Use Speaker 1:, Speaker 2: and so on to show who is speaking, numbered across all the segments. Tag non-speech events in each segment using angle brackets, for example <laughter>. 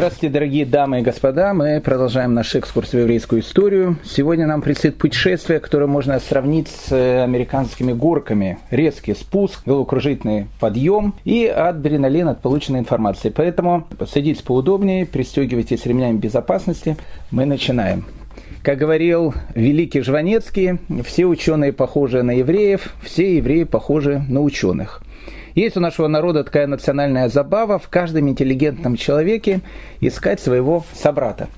Speaker 1: Здравствуйте, дорогие дамы и господа. Мы продолжаем наш экскурс в еврейскую историю. Сегодня нам предстоит путешествие, которое можно сравнить с э, американскими горками. Резкий спуск, головокружительный подъем и адреналин от полученной информации. Поэтому садитесь поудобнее, пристегивайтесь ремнями безопасности. Мы начинаем. Как говорил великий Жванецкий, все ученые похожи на евреев, все евреи похожи на ученых – есть у нашего народа такая национальная забава в каждом интеллигентном человеке искать своего собрата.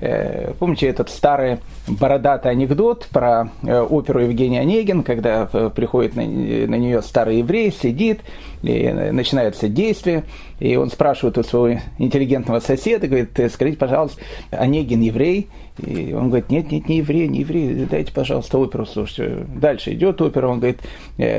Speaker 1: Э, помните этот старый бородатый анекдот про э, оперу Евгения Онегин, когда э, приходит на, нее старый еврей, сидит, и начинается действие, и он спрашивает у своего интеллигентного соседа, говорит, скажите, пожалуйста, Онегин еврей? И он говорит, нет, нет, не еврей, не еврей, дайте, пожалуйста, оперу слушайте. Дальше идет опера, он говорит,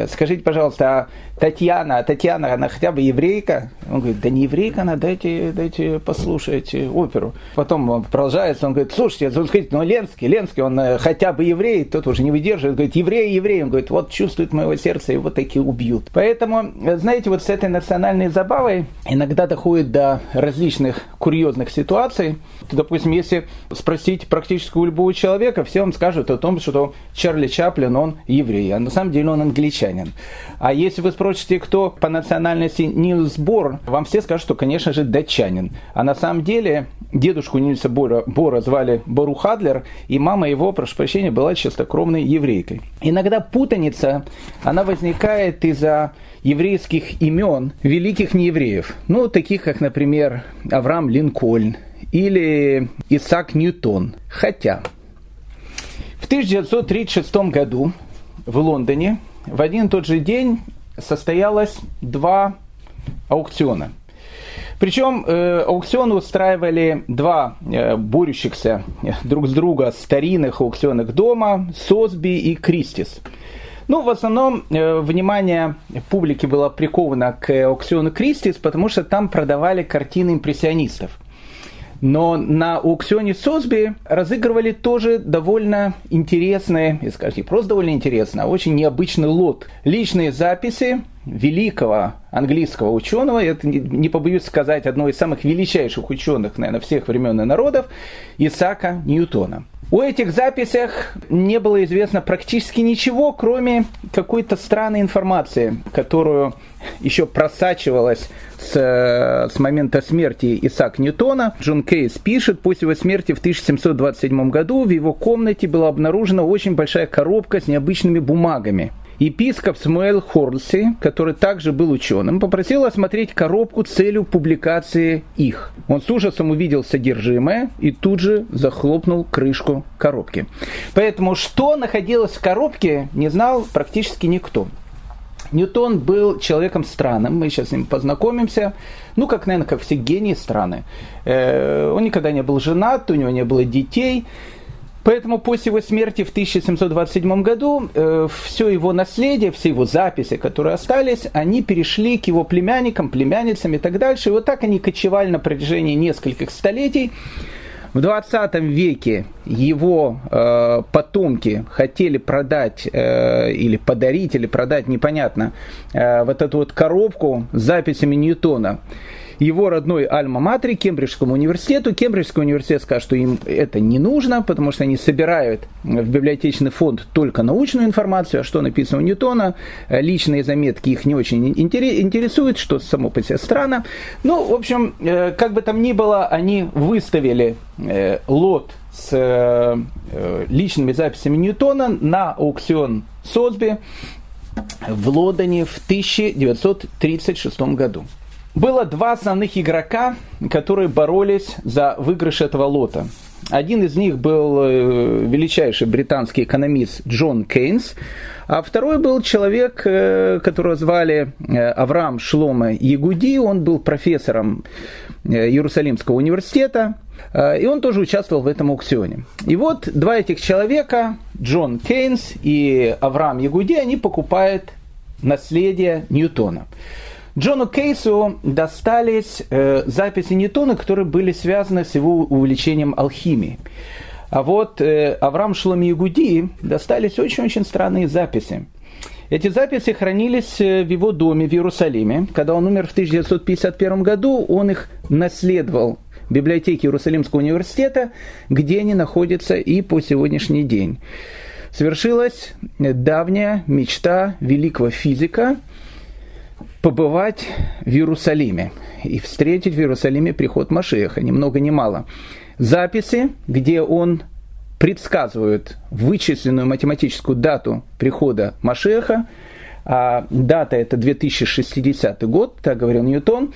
Speaker 1: скажите, пожалуйста, а Татьяна, а Татьяна, она хотя бы еврейка? Он говорит, да не еврейка она, дайте, дайте послушать оперу. Потом он продолжается, он говорит, слушайте, он говорит, ну Ленский, Ленский, он э, хотя бы еврей, тот уже не выдерживает, говорит, еврей, еврей, он говорит, вот чувствует моего сердца, его такие убьют. Поэтому, э, знаете, вот с этой национальной забавой иногда доходит до различных курьезных ситуаций. Допустим, если спросить практически у любого человека, все вам скажут о том, что Чарли Чаплин, он еврей, а на самом деле он англичанин. А если вы спросите, кто по национальности Нилс Бор, вам все скажут, что, конечно же, датчанин. А на самом деле дедушку Нильса Бора, Бора звали Бору Хадлер, и мама его, прошу прощения, была чистокровной еврейкой. Иногда путаница, она возникает из-за еврейских имен великих неевреев. Ну, таких как, например, Авраам Линкольн или Исаак Ньютон. Хотя в 1936 году в Лондоне в один и тот же день состоялось два аукциона. Причем э, аукцион устраивали два э, борющихся э, друг с друга старинных аукционных дома, Сосби и Кристис. Ну, в основном э, внимание публики было приковано к аукциону Кристис, потому что там продавали картины импрессионистов. Но на аукционе Сосби разыгрывали тоже довольно интересные, и скажите, просто довольно интересно, а очень необычный лот. Личные записи великого английского ученого, это не побоюсь сказать, одного из самых величайших ученых, наверное, всех времен и народов, Исаака Ньютона. У этих записях не было известно практически ничего, кроме какой-то странной информации, которую еще просачивалась с, с момента смерти Исаак Ньютона. Джон Кейс пишет, после его смерти в 1727 году в его комнате была обнаружена очень большая коробка с необычными бумагами – епископ Смуэл Хорлси, который также был ученым, попросил осмотреть коробку целью публикации их. Он с ужасом увидел содержимое и тут же захлопнул крышку коробки. Поэтому что находилось в коробке, не знал практически никто. Ньютон был человеком странным, мы сейчас с ним познакомимся. Ну, как, наверное, как все гении страны. Э, он никогда не был женат, у него не было детей. Поэтому после его смерти в 1727 году э, все его наследие, все его записи, которые остались, они перешли к его племянникам, племянницам и так дальше. И вот так они кочевали на протяжении нескольких столетий. В 20 веке его э, потомки хотели продать э, или подарить, или продать, непонятно, э, вот эту вот коробку с записями Ньютона его родной Альма-Матре, Кембриджскому университету. Кембриджский университет скажет, что им это не нужно, потому что они собирают в библиотечный фонд только научную информацию, а что написано у Ньютона, личные заметки их не очень интересуют, что само по себе странно. Ну, в общем, э, как бы там ни было, они выставили э, лот с э, личными записями Ньютона на аукцион Сотби в Лондоне в 1936 году. Было два основных игрока, которые боролись за выигрыш этого лота. Один из них был э, величайший британский экономист Джон Кейнс, а второй был человек, э, которого звали э, Авраам Шлома Ягуди, он был профессором Иерусалимского университета, и он тоже участвовал в этом аукционе. И вот два этих человека, Джон Кейнс и Авраам Ягуди, они покупают наследие Ньютона. Джону Кейсу достались э, записи Ньютона, которые были связаны с его увлечением алхимией. А вот э, Авраам Шломи Ягуди достались очень-очень странные записи. Эти записи хранились э, в его доме в Иерусалиме. Когда он умер в 1951 году, он их наследовал библиотеки Иерусалимского университета, где они находятся и по сегодняшний день. Совершилась давняя мечта великого физика побывать в Иерусалиме и встретить в Иерусалиме приход Машеха, ни много ни мало. Записи, где он предсказывает вычисленную математическую дату прихода Машеха, а дата это 2060 год, так говорил Ньютон.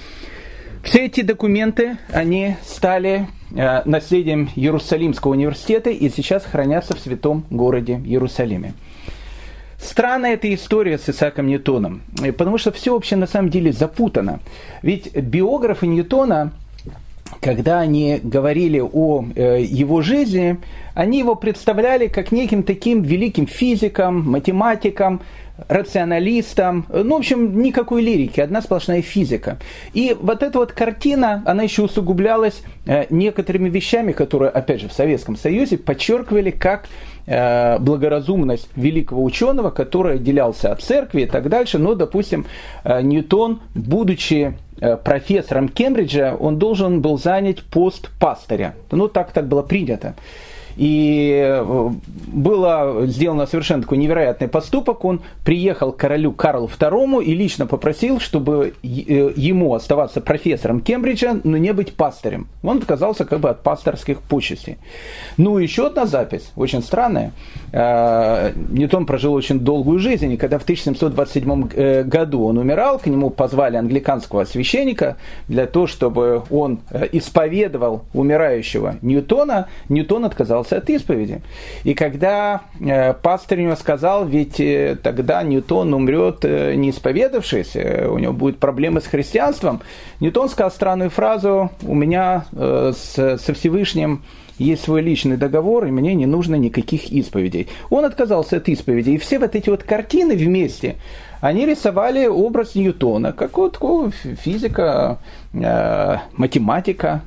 Speaker 1: Все эти документы, они стали э, наследием Иерусалимского университета и сейчас хранятся в святом городе Иерусалиме. Странная эта история с Исааком Ньютоном, потому что все вообще на самом деле запутано. Ведь биографы Ньютона когда они говорили о э, его жизни, они его представляли как неким таким великим физиком, математиком, рационалистом, ну, в общем, никакой лирики, одна сплошная физика. И вот эта вот картина, она еще усугублялась э, некоторыми вещами, которые, опять же, в Советском Союзе подчеркивали как э, благоразумность великого ученого, который отделялся от церкви и так дальше. Но, допустим, э, Ньютон, будучи профессором Кембриджа, он должен был занять пост пастыря. Ну, так так было принято. И э, было сделано совершенно такой невероятный поступок. Он приехал к королю Карлу II и лично попросил, чтобы э, ему оставаться профессором Кембриджа, но не быть пастырем. Он отказался как бы от пасторских почестей. Ну, еще одна запись, очень странная. Э, Ньютон прожил очень долгую жизнь, и когда в 1727 году он умирал, к нему позвали англиканского священника для того, чтобы он исповедовал умирающего Ньютона. Ньютон отказался отказался от исповеди. И когда э, пастор ему сказал, ведь э, тогда Ньютон умрет э, не исповедавшись, у него будут проблемы с христианством, Ньютон сказал странную фразу, у меня со Всевышним есть свой личный договор, и мне не нужно никаких исповедей. Он отказался от исповеди. И все вот эти вот картины вместе, они рисовали образ Ньютона, как вот физика, математика,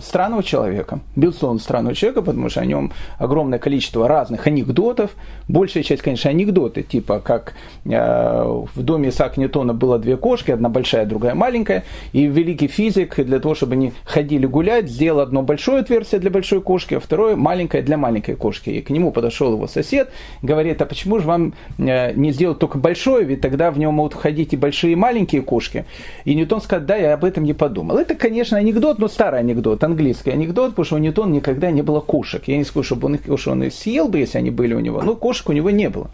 Speaker 1: странного человека. Безусловно, странного человека, потому что о нем огромное количество разных анекдотов. Большая часть, конечно, анекдоты, типа как э, в доме Исаака Ньютона было две кошки, одна большая, другая маленькая, и великий физик для того, чтобы они ходили гулять, сделал одно большое отверстие для большой кошки, а второе маленькое для маленькой кошки. И к нему подошел его сосед, говорит, а почему же вам э, не сделать только большое, ведь тогда в него могут ходить и большие, и маленькие кошки. И Ньютон сказал, да, я об этом не подумал. Это, конечно, анекдот, но старый анекдот анекдот, английский анекдот, потому что у Ньютона никогда не было кошек. Я не скажу, чтобы он их, он их съел бы, если они были у него, но кошек у него не было.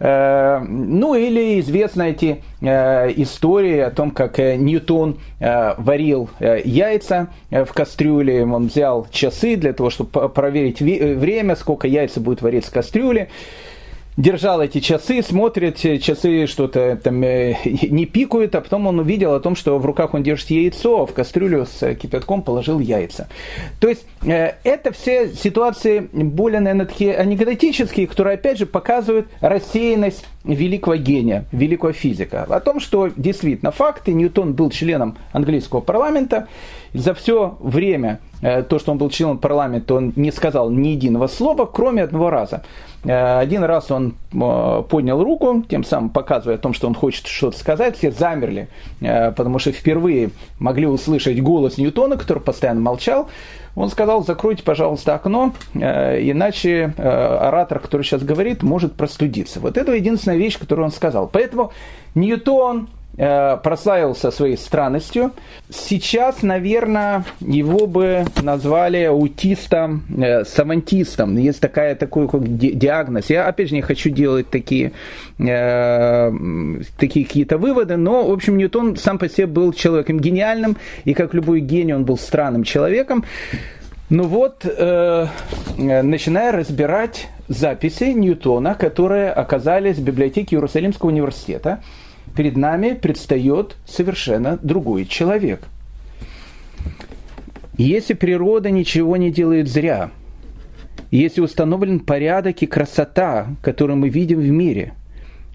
Speaker 1: Э, ну или известны эти э, истории о том, как э, Ньютон варил яйца в кастрюле, он взял часы для того, чтобы проверить время, сколько яйца будет варить в кастрюле держал эти часы, смотрит, э, часы что-то там э, <laughs> не пикают, а потом он увидел о том, что в руках он держит яйцо, а в кастрюлю с кипятком положил яйца. То есть э, это все ситуации более, наверное, такие анекдотические, которые, опять же, показывают рассеянность великого гения, великого физика. О том, что действительно факты, Ньютон был членом английского парламента, за все время, то, что он был членом парламента, он не сказал ни единого слова, кроме одного раза. Э, один раз он э, поднял руку, тем самым показывая о том, что он хочет что-то сказать, все замерли, э, потому что впервые могли услышать голос Ньютона, который постоянно молчал. Он сказал, закройте, пожалуйста, окно, иначе оратор, который сейчас говорит, может простудиться. Вот это единственная вещь, которую он сказал. Поэтому Ньютон, Э, прославился своей странностью. Сейчас, наверное, его бы назвали аутистом, э, самантистом. Есть такая, такой как диагноз. Я, опять же, не хочу делать такие, э, такие какие-то выводы, но, в общем, Ньютон сам по себе был человеком гениальным, и как любой гений, он был странным человеком. Ну вот, э, начиная разбирать записи Ньютона, которые оказались в библиотеке Иерусалимского университета, перед нами предстает совершенно другой человек. Если природа ничего не делает зря, если установлен порядок и красота, которую мы видим в мире,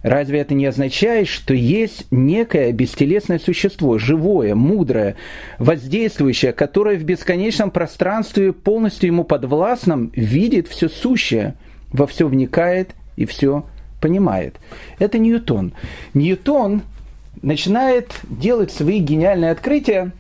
Speaker 1: разве это не означает, что есть некое бестелесное существо, живое, мудрое, воздействующее, которое в бесконечном пространстве полностью ему подвластном видит все сущее, во все вникает и все понимает. Это Ньютон. Ньютон начинает делать свои гениальные открытия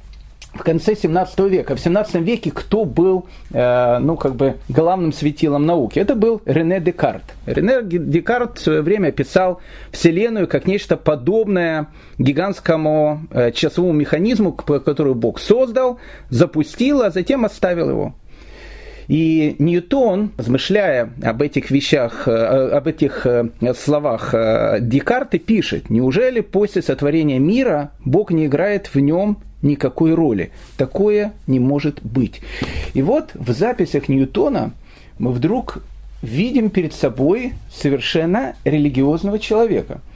Speaker 1: в конце 17 века. В 17 веке кто был, э, ну, как бы главным светилом науки? Это был Рене Декарт. Рене Декарт в свое время описал Вселенную как нечто подобное гигантскому э, часовому механизму, который Бог создал, запустил, а затем оставил его. И Ньютон, размышляя об этих вещах, э, об этих э, словах э, Декарта, пишет, неужели после сотворения мира Бог не играет в нем никакой роли? Такое не может быть. И вот в записях Ньютона мы вдруг видим перед собой совершенно религиозного человека –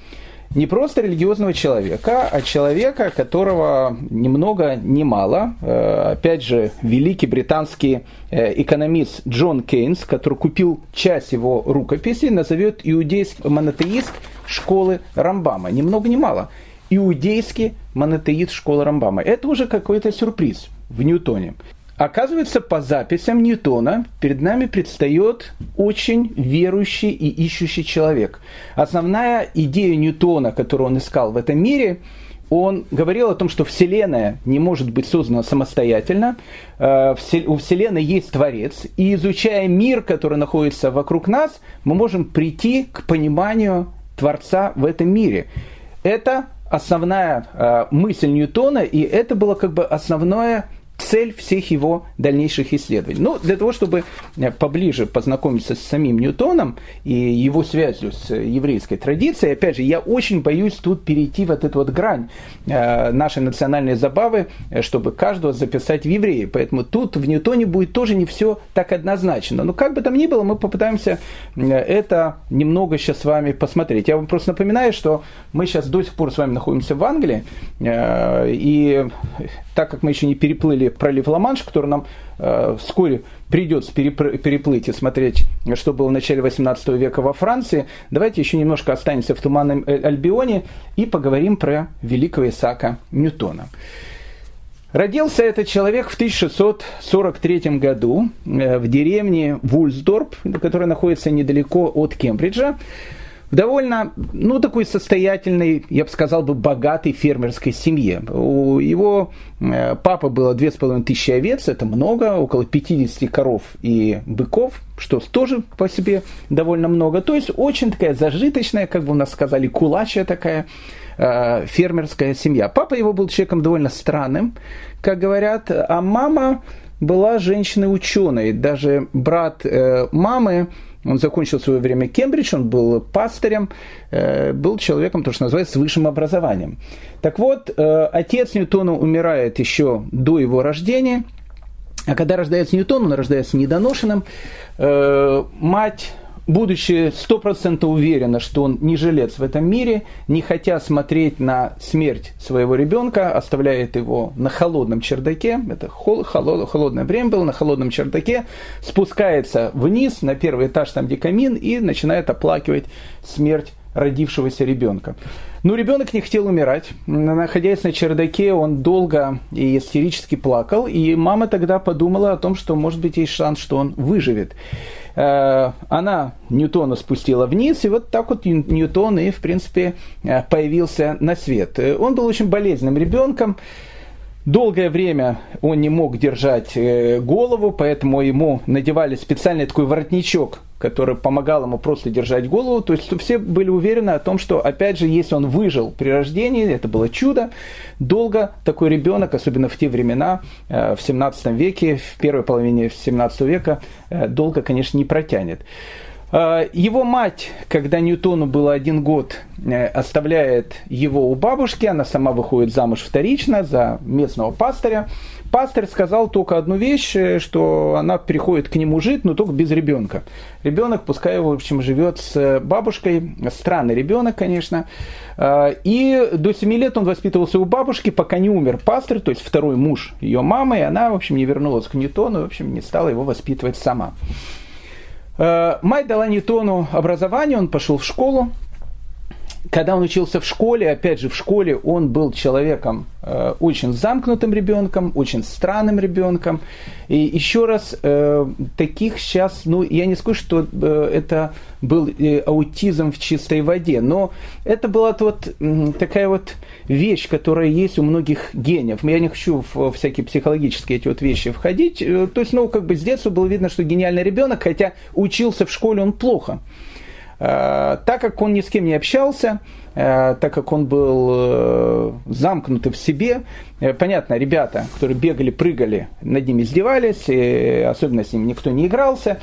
Speaker 1: не просто религиозного человека, а человека, которого ни много ни мало. Э, опять же, великий британский э, экономист Джон Кейнс, который купил часть его рукописи, назовет иудейский монотеист школы Рамбама. Ни много ни мало. Иудейский монотеист школы Рамбама. Это уже какой-то сюрприз в Ньютоне. Оказывается, по записям Ньютона перед нами предстает очень верующий и ищущий человек. Основная идея Ньютона, которую он искал в этом мире, он говорил о том, что Вселенная не может быть создана самостоятельно, э, у Вселенной есть Творец, и изучая мир, который находится вокруг нас, мы можем прийти к пониманию Творца в этом мире. Это основная э, мысль Ньютона, и это было как бы основное цель всех его дальнейших исследований. Ну, для того, чтобы э, поближе познакомиться с самим Ньютоном и его связью с еврейской традицией, опять же, я очень боюсь тут перейти вот эту вот грань э, нашей национальной забавы, э, чтобы каждого записать в евреи. Поэтому тут в Ньютоне будет тоже не все так однозначно. Но как бы там ни было, мы попытаемся это немного сейчас с вами посмотреть. Я вам просто напоминаю, что мы сейчас до сих пор с вами находимся в Англии, и так как мы еще не переплыли пролив Ла-Манш, который нам э, вскоре придется переплыть и смотреть, что было в начале 18 века во Франции, давайте еще немножко останемся в Туманном э, Альбионе и поговорим про великого Исаака Ньютона. Родился этот человек в 1643 году э, в деревне Вульсдорп, которая находится недалеко от Кембриджа в довольно, ну, такой состоятельной, я бы сказал бы, богатой фермерской семье. У его э, папы было 2500 овец, это много, около 50 коров и быков, что тоже по себе довольно много. То есть очень такая зажиточная, как бы у нас сказали, кулачая такая э, фермерская семья. Папа его был человеком довольно странным, как говорят, а мама была женщиной-ученой. Даже брат э, мамы он закончил свое время Кембридж, он был пастырем, э, был человеком, то, что называется, с высшим образованием. Так вот, э, отец Ньютона умирает еще до его рождения, а когда рождается Ньютон, он рождается недоношенным. Э, мать будучи стопроцентно уверена, что он не жилец в этом мире, не хотя смотреть на смерть своего ребенка, оставляет его на холодном чердаке, это хол, холод, холодное время было, на холодном чердаке, спускается вниз на первый этаж, там где камин, и начинает оплакивать смерть родившегося ребенка. Но ребенок не хотел умирать. Находясь на чердаке, он долго и истерически плакал, и мама тогда подумала о том, что, может быть, есть шанс, что он выживет. Э, она Ньютона спустила вниз, и вот так вот Ньютон и, в принципе, э, появился на свет. Э, он был очень болезненным ребенком, Долгое время он не мог держать голову, поэтому ему надевали специальный такой воротничок, который помогал ему просто держать голову. То есть все были уверены о том, что, опять же, если он выжил при рождении, это было чудо, долго такой ребенок, особенно в те времена, э, в 17 веке, в первой половине 17 века, э, долго, конечно, не протянет. Э, его мать, когда Ньютону было один год, оставляет его у бабушки, она сама выходит замуж вторично за местного пастыря, Пастор сказал только одну вещь, э, что она приходит к нему жить, но только без ребенка. Ребенок, пускай в общем, живет с бабушкой, странный ребенок, конечно. А, и до 7 лет он воспитывался у бабушки, пока не умер пастор, то есть второй муж ее мамы, и она, в общем, не вернулась к Ньютону, в общем, не стала его воспитывать сама. А, мать дала Ньютону образование, он пошел в школу, когда он учился в школе, опять же, в школе он был человеком э, очень замкнутым ребенком, очень странным ребенком. И еще раз, э, таких сейчас, ну, я не скажу, что э, это был э, аутизм в чистой воде, но это была вот э, такая вот вещь, которая есть у многих гениев. Я не хочу в всякие психологические эти вот вещи входить. Э, то есть, ну, как бы с детства было видно, что гениальный ребенок, хотя учился в школе он плохо. Э, так как он ни с кем не общался, э, так как он был э, замкнут в себе, понятно, ребята, которые бегали, прыгали, над ним издевались, и особенно с ним никто не игрался.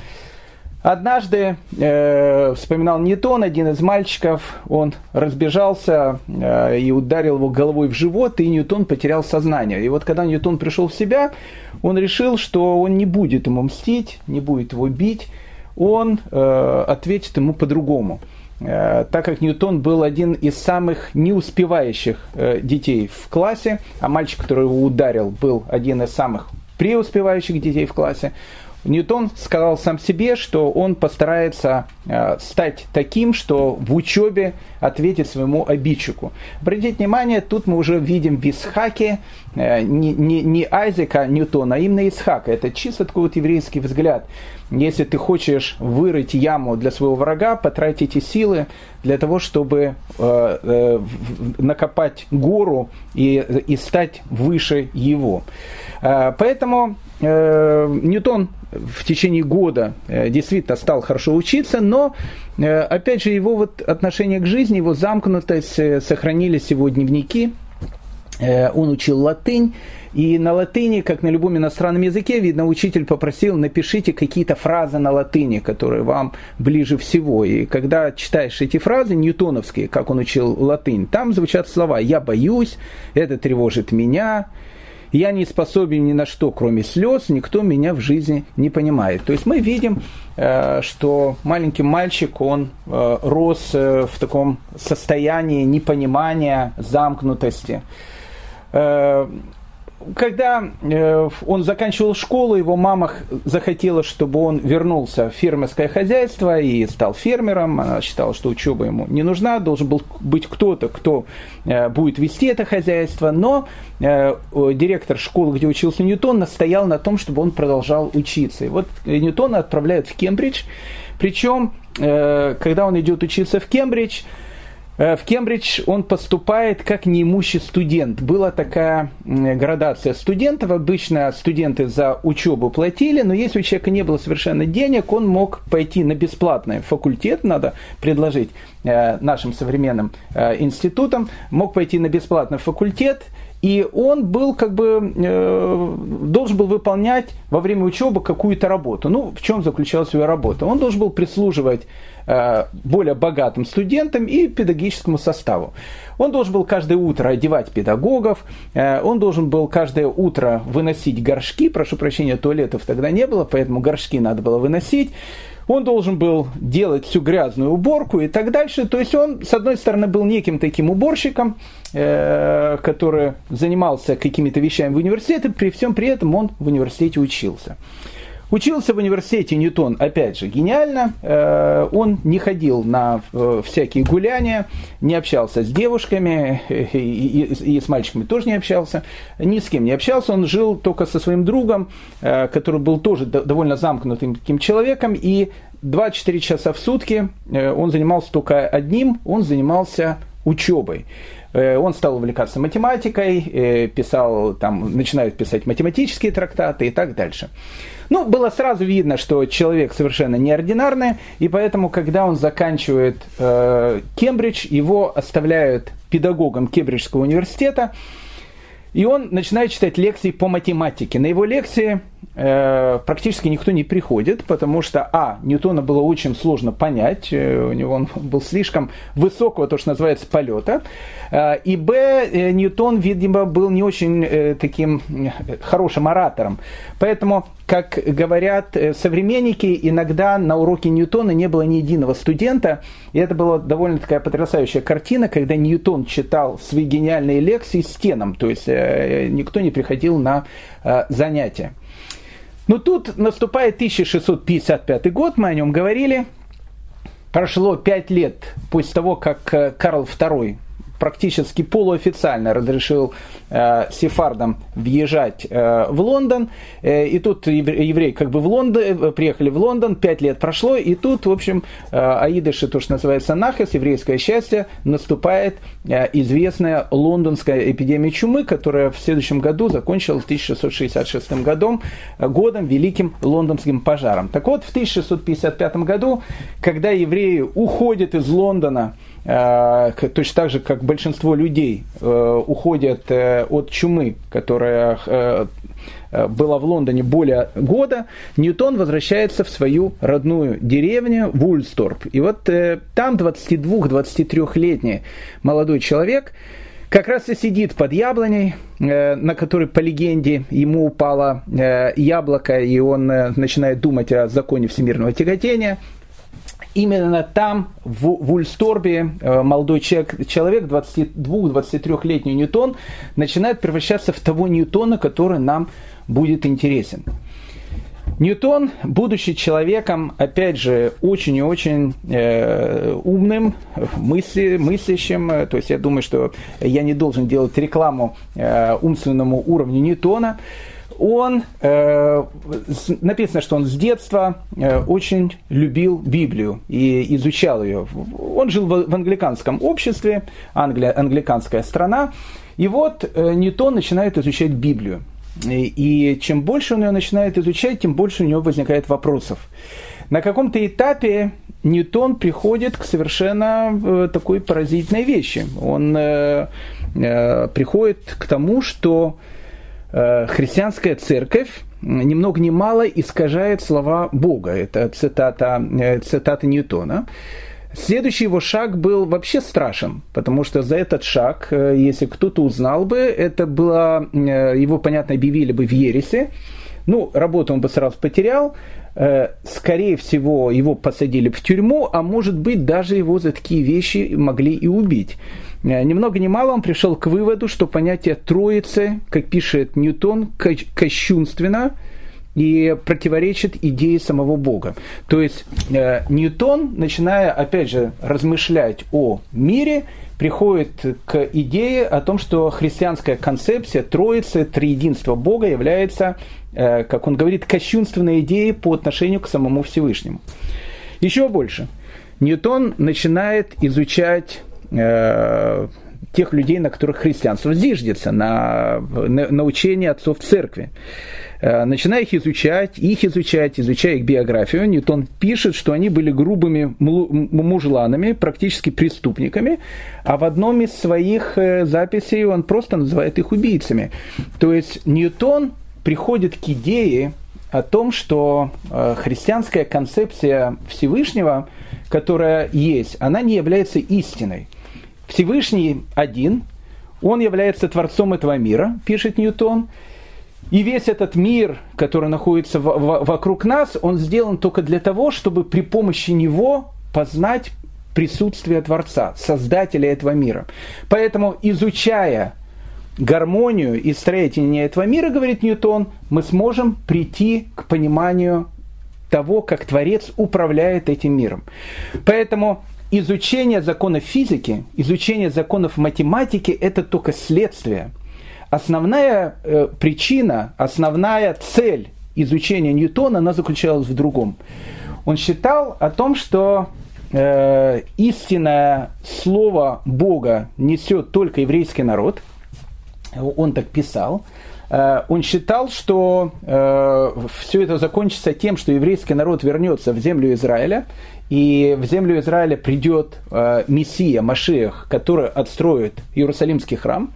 Speaker 1: Однажды э, вспоминал Ньютон, один из мальчиков, он разбежался э, и ударил его головой в живот, и Ньютон потерял сознание. И вот когда Ньютон пришел в себя, он решил, что он не будет ему мстить, не будет его бить, он э, ответит ему по-другому. Э, так как Ньютон был один из самых неуспевающих э, детей в классе, а мальчик, который его ударил, был один из самых преуспевающих детей в классе, Ньютон сказал сам себе, что он постарается э, стать таким, что в учебе ответит своему обидчику. Обратите внимание, тут мы уже видим в Исхаке э, не, не, не Айзека Ньютона, а именно Исхака. Это чисто такой вот еврейский взгляд. Если ты хочешь вырыть яму для своего врага, потратить эти силы для того, чтобы э, накопать гору и, и стать выше его. Поэтому Ньютон в течение года э, действительно стал хорошо учиться, но, э, опять же, его вот отношение к жизни, его замкнутость, э, сохранились его дневники, он учил латынь, и на латыни, как на любом иностранном языке, видно, учитель попросил, напишите какие-то фразы на латыни, которые вам ближе всего. И когда читаешь эти фразы, ньютоновские, как он учил латынь, там звучат слова «я боюсь», «это тревожит меня», я не способен ни на что, кроме слез, никто меня в жизни не понимает. То есть мы видим, э, что маленький мальчик, он э, рос э, в таком состоянии непонимания, замкнутости когда э, он заканчивал школу, его мама захотела, чтобы он вернулся в фермерское хозяйство и стал фермером. Она считала, что учеба ему не нужна, должен был быть кто-то, кто э, будет вести это хозяйство. Но э, директор школы, где учился Ньютон, настоял на том, чтобы он продолжал учиться. И вот Ньютона отправляют в Кембридж. Причем, когда он идет учиться в Кембридж, в Кембридж он поступает как неимущий студент. Была такая градация студентов. Обычно студенты за учебу платили, но если у человека не было совершенно денег, он мог пойти на бесплатный факультет, надо предложить э, нашим современным э, институтам, мог пойти на бесплатный факультет, и он был как бы э, должен был выполнять во время учебы какую-то работу. Ну, в чем заключалась его работа? Он должен был прислуживать Э, более богатым студентам и педагогическому составу. Он должен был каждое утро одевать педагогов, э, он должен был каждое утро выносить горшки, прошу прощения, туалетов тогда не было, поэтому горшки надо было выносить. Он должен был делать всю грязную уборку и так дальше. То есть он, с одной стороны, был неким таким уборщиком, э, который занимался какими-то вещами в университете, при всем при этом он в университете учился. Учился в университете Ньютон, опять же, гениально. Э, он не ходил на э, всякие гуляния, не общался с девушками и, с мальчиками тоже не общался, ни с кем не общался. Он жил только со своим другом, э, который был тоже довольно замкнутым таким человеком, и 24 часа в сутки он занимался только одним, он занимался учебой. Он стал увлекаться математикой, писал, там, начинает писать математические трактаты и так дальше. Ну, было сразу видно, что человек совершенно неординарный, и поэтому, когда он заканчивает э, Кембридж, его оставляют педагогом Кембриджского университета, и он начинает читать лекции по математике. На его лекции э, практически никто не приходит, потому что, а, Ньютона было очень сложно понять, э, у него он был слишком высокого, то, что называется, полета, э, и, б, э, Ньютон, видимо, был не очень э, таким э, хорошим оратором. Поэтому, как говорят э, современники, иногда на уроке Ньютона не было ни единого студента, и это была довольно такая потрясающая картина, когда Ньютон читал свои гениальные лекции стенам, то есть э, никто не приходил на э, занятия. Но тут наступает 1655 год, мы о нем говорили. прошло пять лет после того, как э, Карл II практически полуофициально разрешил э, сефардам въезжать э, в Лондон. Э, и тут евреи как бы в Лондон, э, приехали в Лондон, пять лет прошло, и тут, в общем, э, Аидыши, то, что называется Нахас, еврейское счастье, наступает э, известная лондонская эпидемия чумы, которая в следующем году закончилась в 1666 годом, э, годом великим лондонским пожаром. Так вот, в 1655 году, когда евреи уходят из Лондона, Э, точно так же, как большинство людей э, уходят э, от чумы, которая была в Лондоне более года, Ньютон возвращается в свою родную деревню Вульсторп. И вот там 22-23-летний молодой человек как раз и сидит под яблоней, на которой, по легенде, ему упало яблоко, и он начинает думать о законе всемирного тяготения именно там, в, в Ульсторбе, э, молодой человек, человек 22-23-летний Ньютон, начинает превращаться в того Ньютона, который нам будет интересен. Ньютон, будучи человеком, опять же, очень и очень э, умным, мысли, мыслящим, э, то есть я думаю, что я не должен делать рекламу э, умственному уровню Ньютона, он, э, написано, что он с детства э, очень любил Библию и изучал ее. Он жил в, в англиканском обществе, Англия, англиканская страна, и вот э, Ньютон начинает изучать Библию. И, и чем больше он ее начинает изучать, тем больше у него возникает вопросов. На каком-то этапе Ньютон приходит к совершенно э, такой поразительной вещи. Он э, э, приходит к тому, что христианская церковь ни много ни мало искажает слова Бога. Это цитата, э, цитата Ньютона. Следующий его шаг был вообще страшен, потому что за этот шаг, э, если кто-то узнал бы, это было, его, понятно, объявили бы в ересе, ну, работу он бы сразу потерял, скорее всего, его посадили в тюрьму, а может быть, даже его за такие вещи могли и убить. Э, ни много ни мало он пришел к выводу, что понятие Троицы, как пишет Ньютон, кощунственно и противоречит идее самого Бога. То есть э, Ньютон, начиная, опять же, размышлять о мире, приходит к идее о том, что христианская концепция Троицы, триединства Бога является, э, как он говорит, кощунственной идеей по отношению к самому Всевышнему. Еще больше. Ньютон начинает изучать Э, тех людей, на которых христианство зиждется, на, на, на учение отцов церкви. Э, начиная их изучать, их изучать, изучая их биографию, Ньютон пишет, что они были грубыми мужланами, практически преступниками, а в одном из своих э, записей он просто называет их убийцами. То есть Ньютон приходит к идее о том, что христианская концепция Всевышнего, которая есть, она не является истиной. Всевышний один, он является творцом этого мира, пишет Ньютон, и весь этот мир, который находится в, в, вокруг нас, он сделан только для того, чтобы при помощи него познать присутствие Творца, Создателя этого мира. Поэтому, изучая гармонию и строение этого мира, говорит Ньютон, мы сможем прийти к пониманию того, как Творец управляет этим миром. Поэтому изучение законов физики, изучение законов математики – это только следствие. Основная э, причина, основная цель изучения Ньютона, она заключалась в другом. Он считал о том, что э, истинное слово Бога несет только еврейский народ. Он так писал. Э, он считал, что э, все это закончится тем, что еврейский народ вернется в землю Израиля, и в землю Израиля придет э, Мессия, Машех, который отстроит Иерусалимский храм.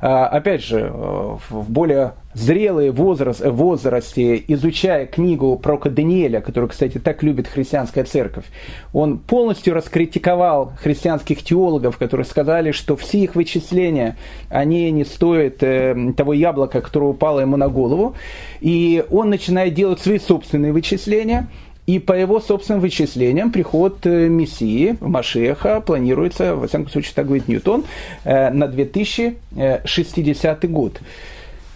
Speaker 1: Э, опять же, э, в более зрелые возраст, возрасте, изучая книгу про Даниэля, которую, кстати, так любит христианская церковь, он полностью раскритиковал христианских теологов, которые сказали, что все их вычисления, они не стоят э, того яблока, которое упало ему на голову. И он начинает делать свои собственные вычисления – и по его собственным вычислениям приход э, Мессии, Машеха, планируется, во всяком случае, так говорит Ньютон, э, на 2060 год.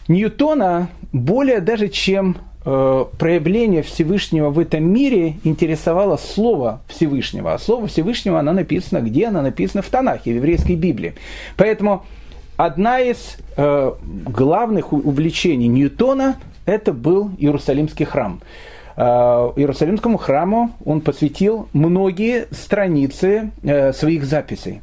Speaker 1: Ньютона более даже чем э, проявление Всевышнего в этом мире интересовало Слово Всевышнего. А Слово Всевышнего, оно написано где? Оно написано в Танахе, в еврейской Библии. Поэтому одна из э, главных увлечений Ньютона – это был Иерусалимский храм. Э, Иерусалимскому храму он посвятил многие страницы э, своих записей.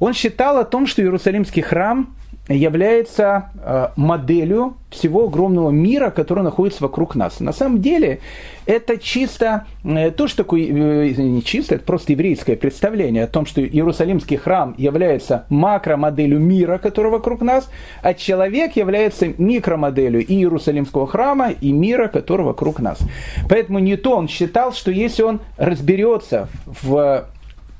Speaker 1: Он считал о том, что Иерусалимский храм является э, моделью всего огромного мира, который находится вокруг нас. На самом деле, это чисто, э, то, что такое, э, не чисто, это просто еврейское представление о том, что Иерусалимский храм является макромоделью мира, который вокруг нас, а человек является микромоделью и Иерусалимского храма, и мира, который вокруг нас. Поэтому Ньютон считал, что если он разберется в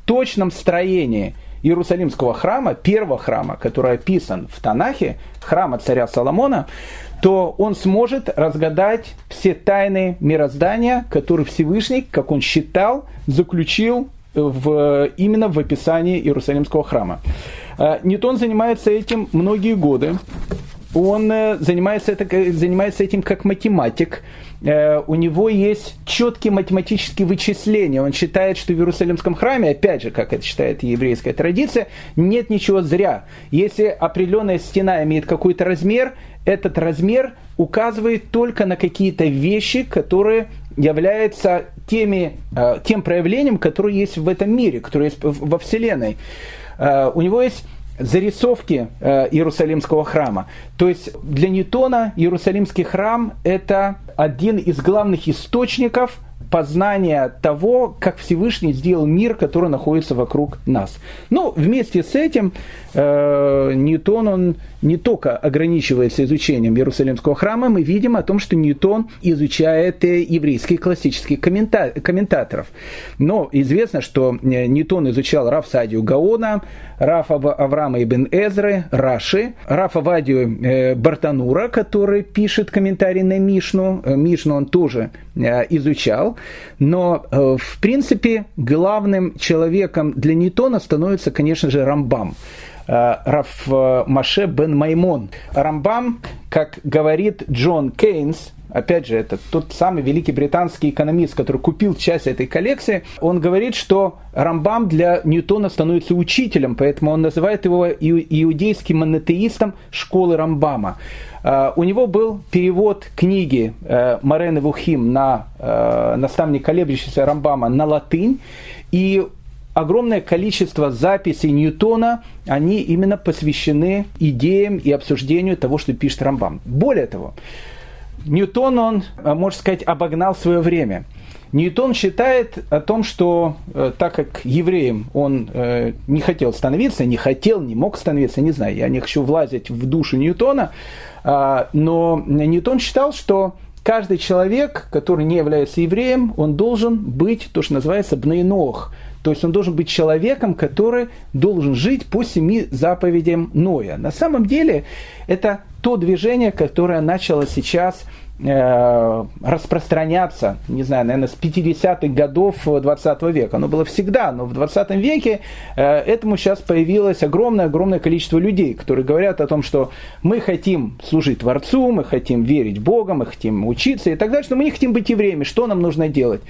Speaker 1: точном строении – Иерусалимского храма, первого храма, который описан в Танахе, храма царя Соломона, то он сможет разгадать все тайны мироздания, которые Всевышний, как он считал, заключил в, именно в описании Иерусалимского храма. А, Ньютон занимается этим многие годы. Он э, занимается, это, занимается этим как математик. Э, у него есть четкие математические вычисления. Он считает, что в Иерусалимском храме, опять же, как это считает еврейская традиция, нет ничего зря. Если определенная стена имеет какой-то размер, этот размер указывает только на какие-то вещи, которые являются теми, э, тем проявлением, которое есть в этом мире, которое есть во Вселенной. Э, у него есть зарисовки э, Иерусалимского храма. То есть для Ньютона Иерусалимский храм – это один из главных источников познания того, как Всевышний сделал мир, который находится вокруг нас. Ну, вместе с этим э, Ньютон, он не только ограничивается изучением Иерусалимского храма, мы видим о том, что Ньютон изучает э, еврейских классических коммента комментаторов. Но известно, что э, Ньютон изучал Раф Садию Гаона, Рафа Авраама ибн Эзры, Раши, Рафа Вадию э, Бартанура, который пишет комментарий на Мишну. Мишну он тоже изучал. Но, в принципе, главным человеком для Ньютона становится, конечно же, Рамбам. Э, Раф э, Маше бен Маймон. Рамбам, как говорит Джон Кейнс, опять же, это тот самый великий британский экономист, который купил часть этой коллекции, он говорит, что Рамбам для Ньютона становится учителем, поэтому он называет его иудейским монотеистом школы Рамбама. Э, у него был перевод книги Марены Вухим на наставник колеблющийся Рамбама на латынь, и огромное количество записей Ньютона, они именно посвящены идеям и обсуждению того, что пишет Рамбам. Более того, Ньютон, он, э, можно сказать, обогнал свое время. Ньютон считает о том, что э, так как евреем он э, не хотел становиться, не хотел, не мог становиться, не знаю, я не хочу влазить в душу Ньютона, э, но Ньютон считал, что каждый человек, который не является евреем, он должен быть то, что называется бнейнох, то есть он должен быть человеком, который должен жить по семи заповедям Ноя. На самом деле это то движение, которое начало сейчас распространяться, не знаю, наверное, с 50-х годов 20 века. Оно было всегда, но в 20 веке э, этому сейчас появилось огромное-огромное количество людей, которые говорят о том, что мы хотим служить Творцу, мы хотим верить в мы хотим учиться и так далее, что мы не хотим быть евреями, что нам нужно делать.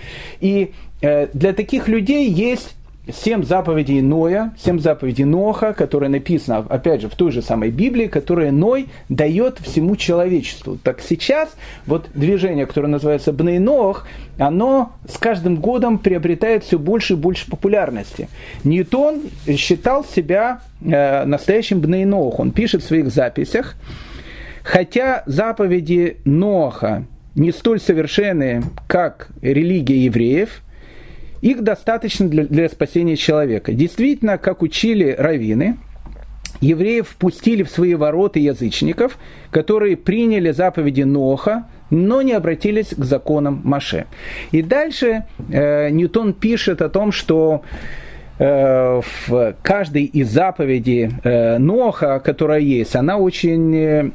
Speaker 1: И Э, для таких людей есть семь заповедей Ноя, семь заповедей Ноха, которые написаны, опять же, в той же самой Библии, которые Ной дает всему человечеству. Так сейчас вот движение, которое называется Бней Нох, оно с каждым годом приобретает все больше и больше популярности. Ньютон считал себя э, настоящим Бней Нох. Он пишет в своих записях, хотя заповеди Ноха не столь совершенные, как религия евреев – их достаточно для, для спасения человека. Действительно, как учили раввины, евреев впустили в свои ворота язычников, которые приняли заповеди Ноха, но не обратились к законам Маше. И дальше э, Ньютон пишет о том, что э, в каждой из заповедей э, Ноха, которая есть, она очень, э,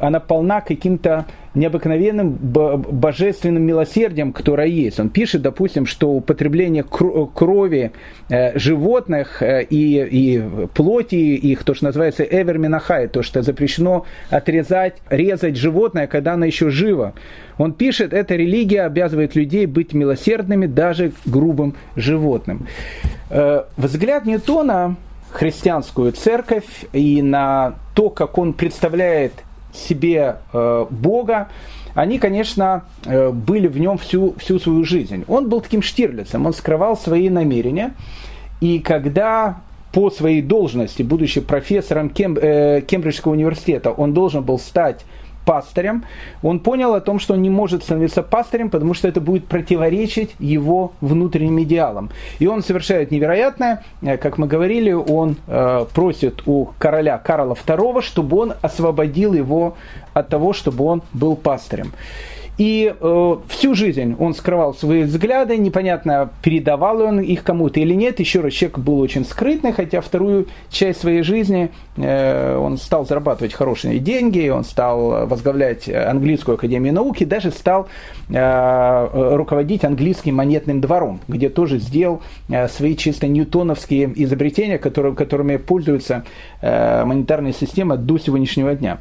Speaker 1: она полна каким-то необыкновенным божественным милосердием, которое есть. Он пишет, допустим, что употребление крови э, животных э, и, и плоти их, то, что называется эверминахай, то, что запрещено отрезать, резать животное, когда оно еще живо. Он пишет, эта религия обязывает людей быть милосердными даже грубым животным. Э, взгляд Ньютона христианскую церковь и на то, как он представляет себе э, Бога, они, конечно, э, были в нем всю, всю свою жизнь. Он был таким Штирлицем, он скрывал свои намерения. И когда по своей должности, будучи профессором Кем, э, Кембриджского университета, он должен был стать пастырем, он понял о том, что он не может становиться пастырем, потому что это будет противоречить его внутренним идеалам. И он совершает невероятное, э, как мы говорили, он э, просит у короля Карла II, чтобы он освободил его от того, чтобы он был пастырем. И э, всю жизнь он скрывал свои взгляды, непонятно, передавал он их кому-то или нет. Еще раз, человек был очень скрытный, хотя вторую часть своей жизни э, он стал зарабатывать хорошие деньги, он стал возглавлять английскую академию науки, даже стал э, руководить английским монетным двором, где тоже сделал э, свои чисто ньютоновские изобретения, которые, которыми пользуется э, монетарная система до сегодняшнего дня.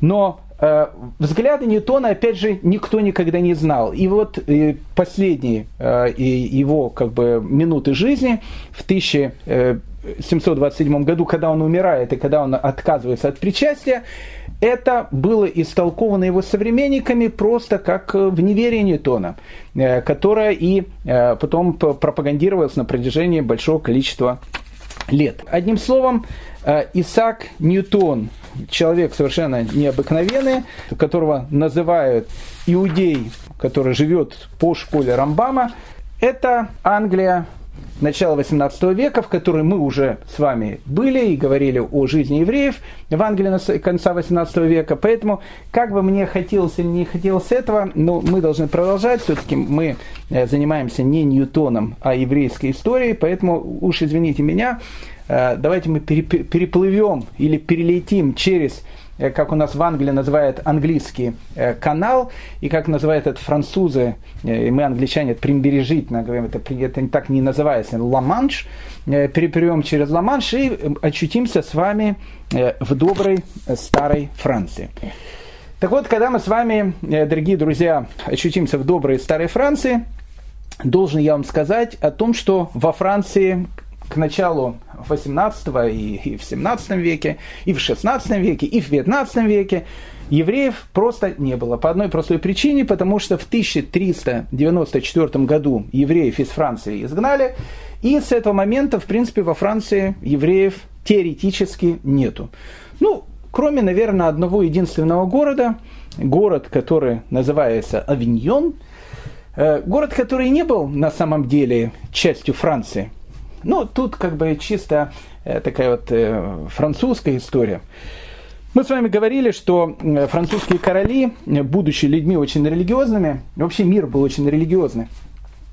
Speaker 1: Но взгляды Ньютона, опять же, никто никогда не знал. И вот э, последние э, его как бы, минуты жизни в 1727 году, когда он умирает и когда он отказывается от причастия, это было истолковано его современниками просто как в неверие Ньютона, которое и потом пропагандировалось на протяжении большого количества лет. Одним словом, Исаак Ньютон человек совершенно необыкновенный, которого называют иудей, который живет по школе Рамбама, это Англия начала 18 века, в которой мы уже с вами были и говорили о жизни евреев в Англии конца 18 века. Поэтому, как бы мне хотелось или не хотелось этого, но мы должны продолжать. Все-таки мы э, занимаемся не Ньютоном, а еврейской историей. Поэтому уж извините меня, Э, давайте мы переплывем или перелетим через как у нас в Англии называют английский э, канал, и как называют это французы, и мы, англичане, это пренебрежительно говорим, это, это так не называется, Ла-Манш, переплывем через Ла-Манш и очутимся с вами в доброй старой Франции. Так вот, когда мы с вами, дорогие друзья, очутимся в доброй старой Франции, должен я вам сказать о том, что во Франции к началу 18 и, и в 17 веке, и в 16 веке, и в 19 веке евреев просто не было. По одной простой причине, потому что в 1394 году евреев из Франции изгнали, и с этого момента, в принципе, во Франции евреев теоретически нету. Ну, кроме, наверное, одного единственного города, город, который называется Авиньон, э, город, который не был на самом деле частью Франции – ну, тут как бы чисто э, такая вот э, французская история. Мы с вами говорили, что э, французские короли, будучи людьми очень религиозными, вообще мир был очень религиозный,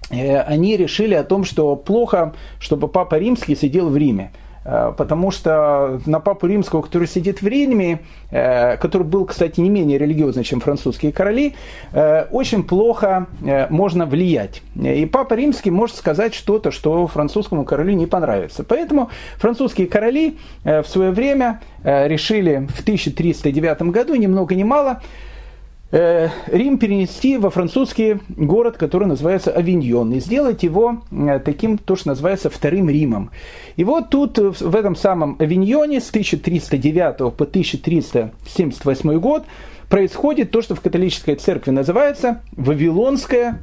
Speaker 1: они решили о том, что плохо, чтобы папа римский сидел в Риме. Э, потому что на папу римского, который сидит в Риме, э, который был, кстати, не менее религиозный, чем французские короли, э, очень плохо можно влиять. И папа римский может сказать что-то, что французскому королю не понравится. Поэтому французские короли в свое время решили в 1309 году, ни много ни мало, Рим перенести во французский город, который называется Авиньон, и сделать его э, таким, то, что называется вторым Римом. И вот тут, э, в этом самом Авиньоне, с 1309 по 1378 год, происходит то, что в католической церкви называется Вавилонское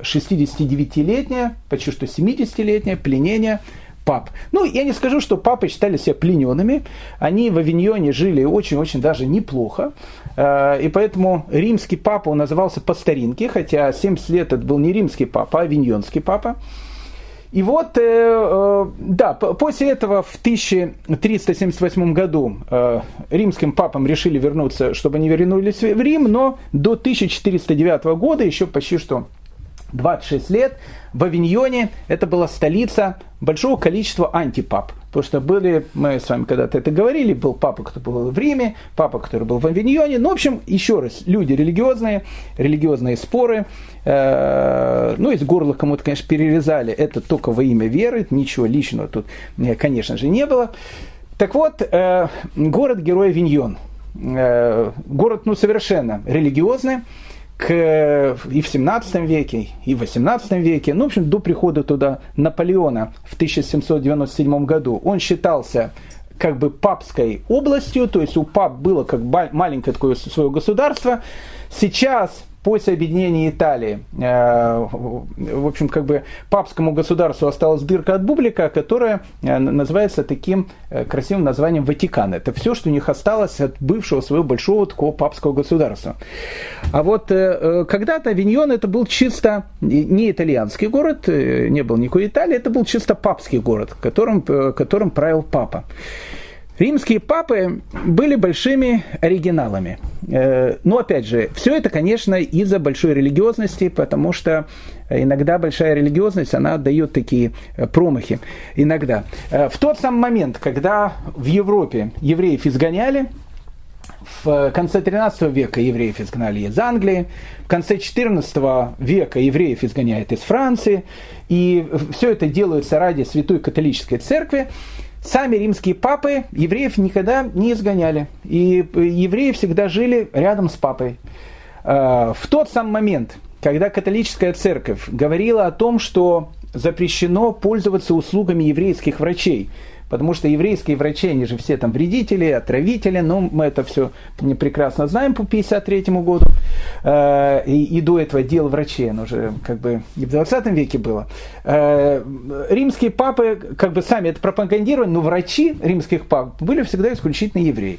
Speaker 1: 69-летнее, почти что 70-летнее пленение пап. Ну, я не скажу, что папы считали себя плененными. Они в Авиньоне жили очень-очень даже неплохо. Э, и поэтому римский папа, он назывался по старинке, хотя 70 лет это был не римский папа, а авиньонский папа. И вот, э, э, да, после этого в 1378 году римским папам решили вернуться, чтобы они вернулись в Рим, но до 1409 года, еще почти что 26 лет, в Авиньоне это была столица большого количества антипап. Потому что были, мы с вами когда-то это говорили, был папа, который был в Риме, папа, который был в Авиньоне. Ну, в общем, еще раз, люди религиозные, религиозные споры. Э, ну, из горла кому-то, конечно, перерезали. Это только во имя веры, ничего личного тут, э, конечно же, не было. Так вот, э, город-герой Авиньон. Город, ну, совершенно религиозный к, и в 17 веке, и в 18 веке, ну, в общем, до прихода туда Наполеона в 1797 году, он считался как бы папской областью, то есть у пап было как маленькое такое свое государство. Сейчас после объединения Италии, э, в общем, как бы папскому государству осталась дырка от бублика, которая э, называется таким э, красивым названием Ватикан. Это все, что у них осталось от бывшего своего большого такого папского государства. А вот когда-то Авиньон это был чисто не итальянский город, не был никакой Италии, это был чисто папский город, которым, которым правил папа. Римские папы были большими оригиналами. Э, но опять же, все это, конечно, из-за большой религиозности, потому что иногда большая религиозность, она дает такие э, промахи. Иногда. Э, в тот самый момент, когда в Европе евреев изгоняли, в конце 13 века евреев изгнали из Англии, в конце 14 века евреев изгоняют из Франции, и все это делается ради Святой Католической Церкви, Сами римские папы евреев никогда не изгоняли. И евреи всегда жили рядом с папой. А, в тот самый момент, когда католическая церковь говорила о том, что запрещено пользоваться услугами еврейских врачей, Потому что еврейские врачи, они же все там вредители, отравители, но мы это все прекрасно знаем по 53 году. Э, и, и до этого дело врачей, оно уже как бы и в 20 веке было. Э, римские папы как бы сами это пропагандировали, но врачи римских пап были всегда исключительно евреи.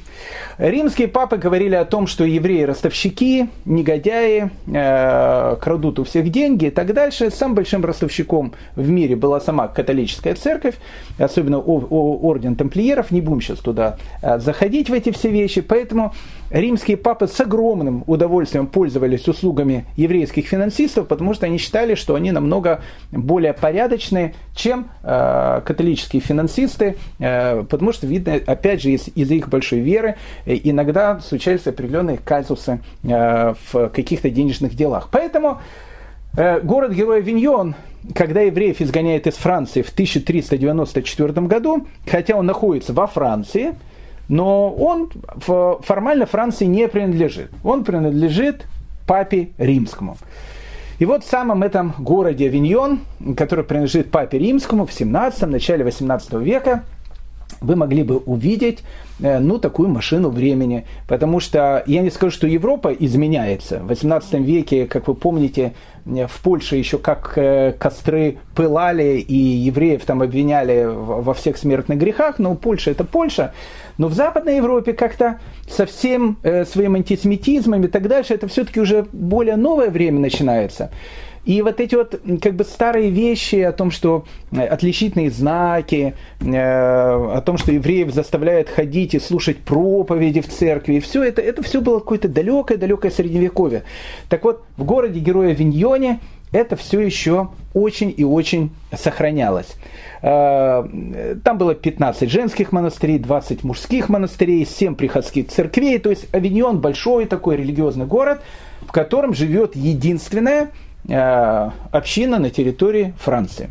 Speaker 1: Римские папы говорили о том, что евреи ростовщики, негодяи, э, крадут у всех деньги и так дальше. Самым большим ростовщиком в мире была сама католическая церковь, особенно орден тамплиеров, не будем сейчас туда э, заходить в эти все вещи, поэтому римские папы с огромным удовольствием пользовались услугами еврейских финансистов, потому что они считали, что они намного более порядочные, чем э, католические финансисты, э, потому что видно, опять же, из, из их большой веры э, иногда случались определенные казусы э, в каких-то денежных делах. Поэтому э, город-герой Виньон когда евреев изгоняют из Франции в 1394 году, хотя он находится во Франции, но он формально Франции не принадлежит. Он принадлежит папе римскому. И вот в самом этом городе Авиньон, который принадлежит папе римскому в 17 начале 18 века, вы могли бы увидеть э, ну, такую машину времени. Потому что я не скажу, что Европа изменяется. В 18 веке, как вы помните, в Польше еще как э, костры пылали, и евреев там обвиняли во всех смертных грехах, но Польша это Польша. Но в Западной Европе как-то со всем э, своим антисемитизмом и так дальше, это все-таки уже более новое время начинается. И вот эти вот как бы старые вещи о том, что э, отличительные знаки, э, о том, что евреев заставляют ходить и слушать проповеди в церкви, все это, это все было какое-то далекое-далекое средневековье. Так вот, в городе Героя Виньоне это все еще очень и очень сохранялось. Э, там было 15 женских монастырей, 20 мужских монастырей, 7 приходских церквей. То есть Авиньон большой такой религиозный город, в котором живет единственная Э, община на территории Франции.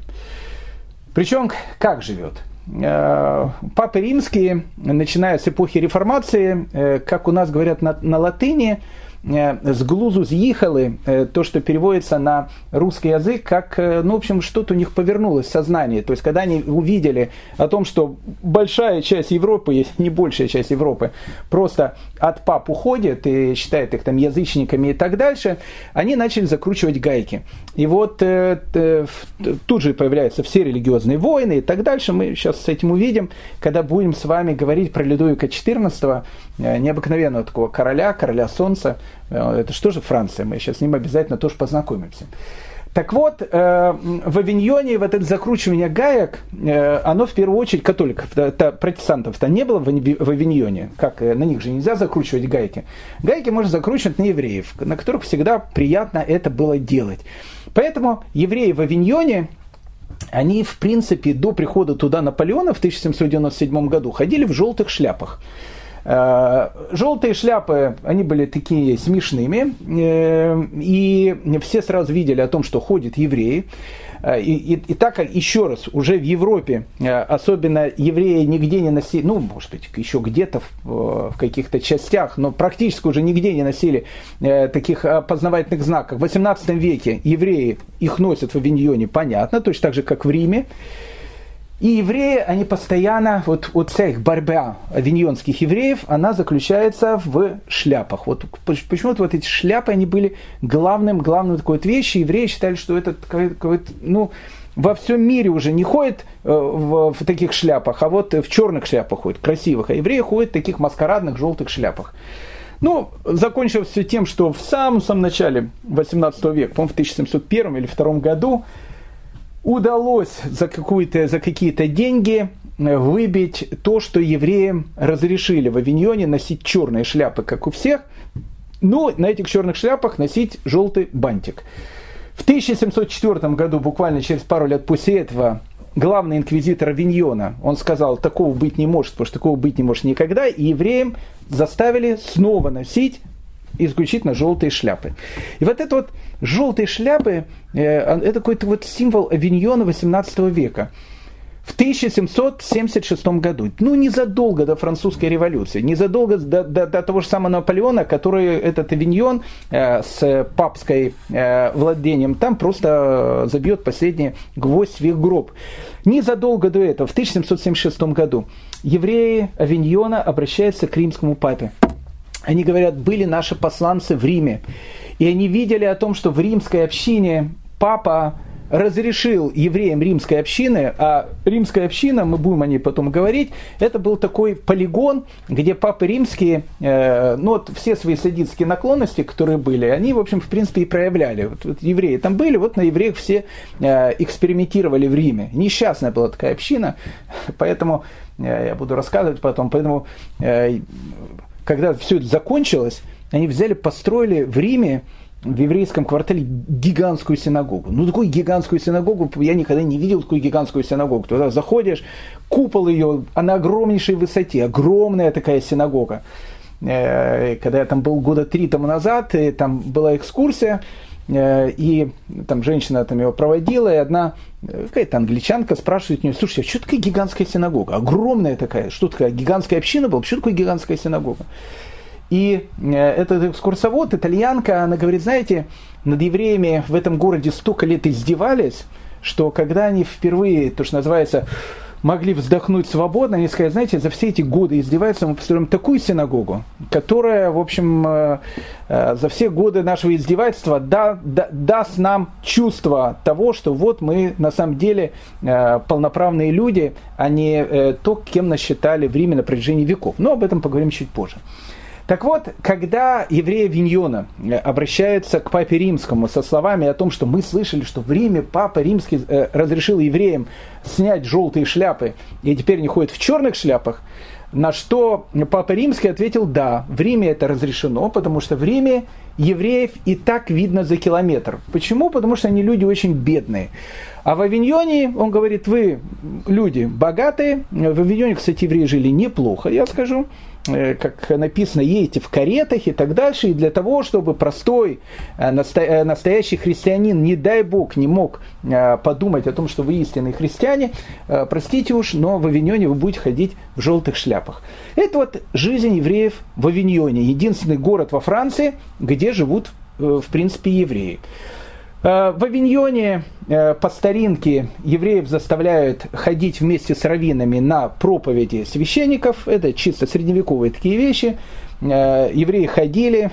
Speaker 1: Причем как живет? Э, папы римские, начиная с эпохи реформации, как у нас говорят на, на латыни, с глузу съехали, э, то, что переводится на русский язык, как, э, ну, в общем, что-то у них повернулось в сознании. То есть, когда они увидели о том, что большая часть Европы, если не большая часть Европы, просто от пап уходит и считает их там язычниками и так дальше, они начали закручивать гайки. И вот тут же появляются все религиозные войны и так дальше. Мы сейчас с этим увидим, когда будем с вами говорить про Людовика XIV, необыкновенного такого короля, короля солнца, Э, это что же Франция? Мы сейчас с ним обязательно тоже познакомимся. Так вот, э, в Авиньоне вот это закручивание гаек, э, оно в первую очередь католиков, протестантов-то не было в Авиньоне, как на них же нельзя закручивать гайки. Гайки можно закручивать на евреев, на которых всегда приятно это было делать. Поэтому евреи в Авиньоне они, в принципе, до прихода туда Наполеона в 1797 году ходили в желтых шляпах. Э, желтые шляпы, они были такие смешными, э, и все сразу видели о том, что ходят евреи. Э, и, и, и так еще раз, уже в Европе, особенно евреи нигде не носили, ну, может быть, еще где-то в, в каких-то частях, но практически уже нигде не носили таких опознавательных знаков. В 18 веке евреи их носят в Авиньоне, понятно, точно так же, как в Риме. И евреи, они постоянно, вот, вот вся их борьба авиньонских евреев, она заключается в шляпах. Вот почему-то вот эти шляпы, они были главным, главным такой вот вещью. Евреи считали, что это какой-то, ну, во всем мире уже не ходит э, в, в таких шляпах, а вот в черных шляпах ходит, красивых. А евреи ходят в таких маскарадных желтых шляпах. Ну, закончилось все тем, что в самом-самом начале 18 века, по-моему, в 1701 или 2 году, удалось за, за какие-то деньги э, выбить то, что евреям разрешили в Авиньоне носить черные шляпы, как у всех, но на этих черных шляпах носить желтый бантик. В 1704 году, буквально через пару лет после этого, главный инквизитор Авиньона, он сказал, такого быть не может, потому что такого быть не может никогда, и евреям заставили снова носить исключительно желтые шляпы. И вот это вот желтые шляпы, э, это какой-то вот символ авиньона 18 века. В 1776 году, ну незадолго до французской революции, незадолго до, до, до того же самого Наполеона, который этот авиньон э, с папской э, владением там просто забьет последний гвоздь в их гроб. Незадолго до этого, в 1776 году, евреи авиньона обращаются к римскому папе. Они говорят, были наши посланцы в Риме, и они видели о том, что в римской общине папа разрешил евреям римской общины, а римская община, мы будем о ней потом говорить, это был такой полигон, где папы римские, э, ну вот все свои садистские наклонности, которые были, они, в общем, в принципе и проявляли. Вот, вот евреи там были, вот на евреях все э, экспериментировали в Риме. Несчастная была такая община, <laughs> поэтому э, я буду рассказывать потом, поэтому э, когда все это закончилось, они взяли, построили в Риме, в еврейском квартале гигантскую синагогу. Ну, такую гигантскую синагогу я никогда не видел, такую гигантскую синагогу. Туда заходишь, купол ее, она огромнейшей высоте, огромная такая синагога. Э, когда я там был года три тому назад, там была экскурсия, и там женщина там его проводила, и одна э, какая-то англичанка спрашивает у нее, слушай, а что такое гигантская синагога? Огромная такая, что такое гигантская община была, что такое гигантская синагога? И э, этот экскурсовод, итальянка, она говорит, знаете, над евреями в этом городе столько лет издевались, что когда они впервые, то, что называется, могли вздохнуть свободно, они сказали, знаете, за все эти годы издеваются, мы построим такую синагогу, которая, в общем, э, э, за все годы нашего издевательства да, да, даст нам чувство того, что вот мы на самом деле полноправные люди, а не то, кем нас считали в Риме на протяжении веков. Но об этом поговорим чуть позже. Так вот, когда евреи Виньона э, обращаются к папе римскому со словами о том, что мы слышали, что в Риме папа римский э, разрешил евреям снять желтые шляпы, и теперь они ходят в черных шляпах, на что папа римский ответил, да, в Риме это разрешено, потому что в Риме евреев и так видно за километр. Почему? Потому что они люди очень бедные. А в Авиньоне, он говорит, вы люди богатые. В Авиньоне, кстати, евреи жили неплохо, я скажу. Э, как написано, едете в каретах и так дальше, и для того, чтобы простой э, э, настоящий христианин, не дай бог, не мог подумать о том, что вы истинные христиане, простите уж, но в Авиньоне вы будете ходить в желтых шляпах. Это вот жизнь евреев в Авиньоне, единственный город во Франции, где живут, в принципе, евреи. Э, в Авиньоне э, по старинке евреев заставляют ходить вместе с раввинами на проповеди священников. Это чисто средневековые такие вещи. Э, евреи ходили,